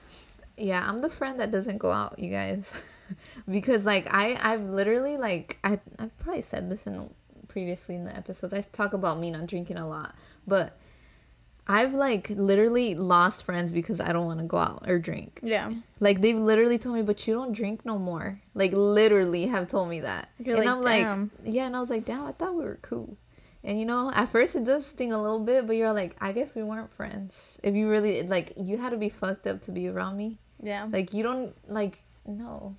Yeah, I'm the friend that doesn't go out, you guys. because like I I've literally like I I've probably said this in previously in the episodes. I talk about me not drinking a lot, but I've like literally lost friends because I don't want to go out or drink. Yeah. Like they've literally told me, but you don't drink no more. Like literally have told me that. You're and like, I'm "Damn." like, yeah, and I was like, damn, I thought we were cool. And you know, at first it does sting a little bit, but you're like, I guess we weren't friends. If you really like, you had to be fucked up to be around me. Yeah. Like you don't like no.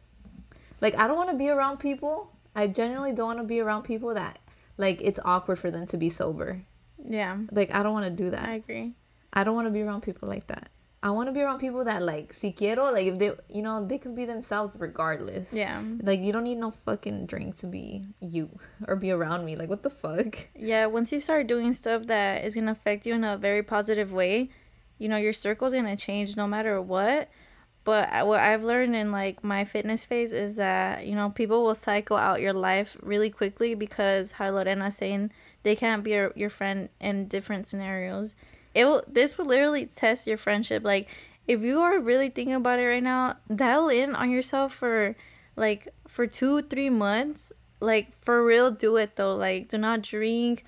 Like I don't want to be around people. I genuinely don't want to be around people that like it's awkward for them to be sober. Yeah. Like I don't want to do that. I agree. I don't want to be around people like that. I want to be around people that like si quiero, like if they, you know, they could be themselves regardless. Yeah. Like you don't need no fucking drink to be you or be around me. Like what the fuck? Yeah, once you start doing stuff that is gonna affect you in a very positive way, you know, your circle's gonna change no matter what. But what I've learned in like my fitness phase is that, you know, people will cycle out your life really quickly because how Lorena's saying they can't be your, your friend in different scenarios. It will this will literally test your friendship. Like if you are really thinking about it right now, dial in on yourself for like for two, three months. Like for real, do it though. Like do not drink.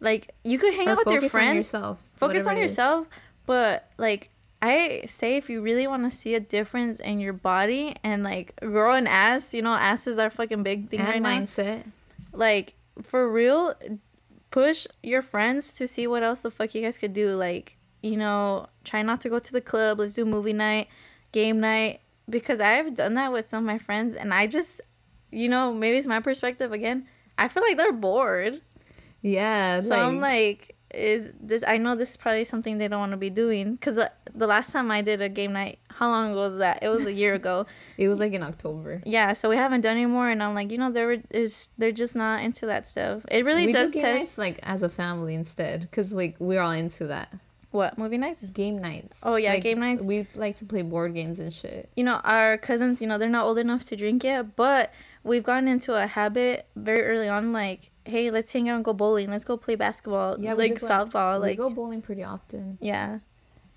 Like you could hang Or out with your focus on friends. yourself, focus on yourself. But like I say, if you really want to see a difference in your body and like grow an ass, you know, asses are fucking big thing right And now mindset. like for real push your friends to see what else the fuck you guys could do. Like you know try not to go to the club. Let's do movie night game night. Because i've done that with some of my friends and i just you know maybe it's my perspective again. I feel like they're bored. Yeah. so i'm like is this i know this is probably something they don't want to be doing because the, uh, the last time i did a game night how long ago was that it was a year ago it was like in October. yeah, so we haven't done anymore, and I'm like, you know, there is they're just not into that stuff. It really we does do test nights like as a family instead, because like we're all into that. what movie nights. Game nights. Oh, yeah, Like, game nights. We like to play board games and shit. You know, our cousins, you know, they're not old enough to drink yet, but we've gotten into a habit very early on, like, hey, let's hang out and go bowling, let's go play basketball, Yeah, like softball, we like go bowling pretty often. yeah.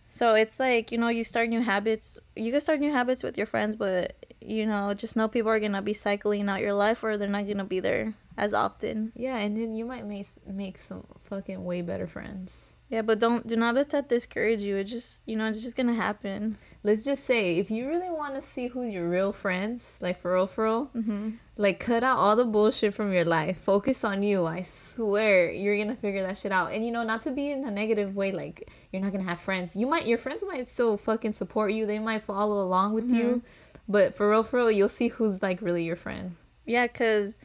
So it's like you know, you start new habits. You can start new habits with your friends, but you know, just know people are gonna be cycling out your life, or they're not gonna be there as often. Yeah, and then you might make make some fucking way better friends. Yeah, but don't do not let that discourage you. It just you know it's just gonna happen. Let's just say if you really want to see who's your real friends, like for real, for real, hmm like cut out all the bullshit from your life. Focus on you. I swear you're gonna figure that shit out. And you know, not to be in a negative way, like you're not gonna have friends. You might your friends might still fucking support you. They might follow along with you. But for real, for real, you'll see who's like really your friend. Yeah, cause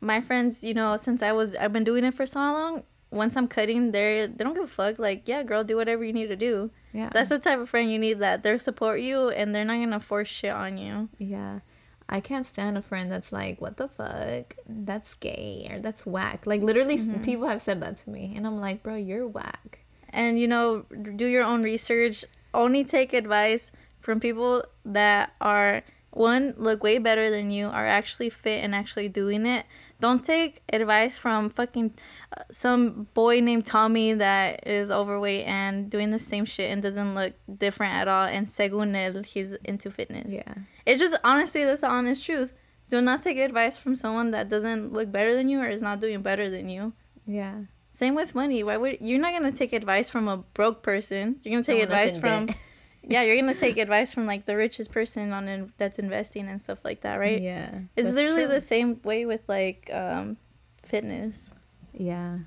my friends, you know, since I was I've been doing it for so long. Once I'm cutting, they they don't give a fuck. Like, yeah, girl, do whatever you need to do. Yeah. That's the type of friend you need. That they support you and they're not gonna force shit on you. Yeah. I can't stand a friend that's like, what the fuck? That's gay or that's whack. Like, literally, s mm-hmm. people have said that to me. And I'm like, bro, you're whack. and you know do your own research only take advice from people that are one look way better than you are actually fit and actually doing it don't take advice from fucking uh, some boy named tommy that is overweight and doing the same shit and doesn't look different at all and según él he's into fitness Yeah. it's just honestly that's the honest truth do not take advice from someone that doesn't look better than you or is not doing better than you Yeah. same with money. Why would you're not gonna take advice from a broke person? You're gonna take Someone advice from. yeah, you're gonna take advice from like the richest person on in, that's investing and stuff like that, right? Yeah. It's literally true. the same way with like um, fitness. Yeah.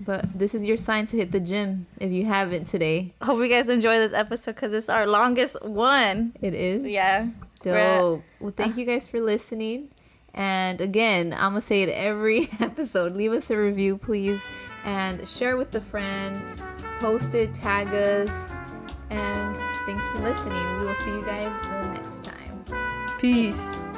But this is your sign to hit the gym if you haven't today. Hope you guys enjoy this episode because it's our longest one. It is. Yeah. Dope. Well, thank you guys for listening. And again, I'm going to say it every episode. Leave us a review, please. And share with a friend. Post it, tag us. And thanks for listening. We will see you guys the next time. Peace.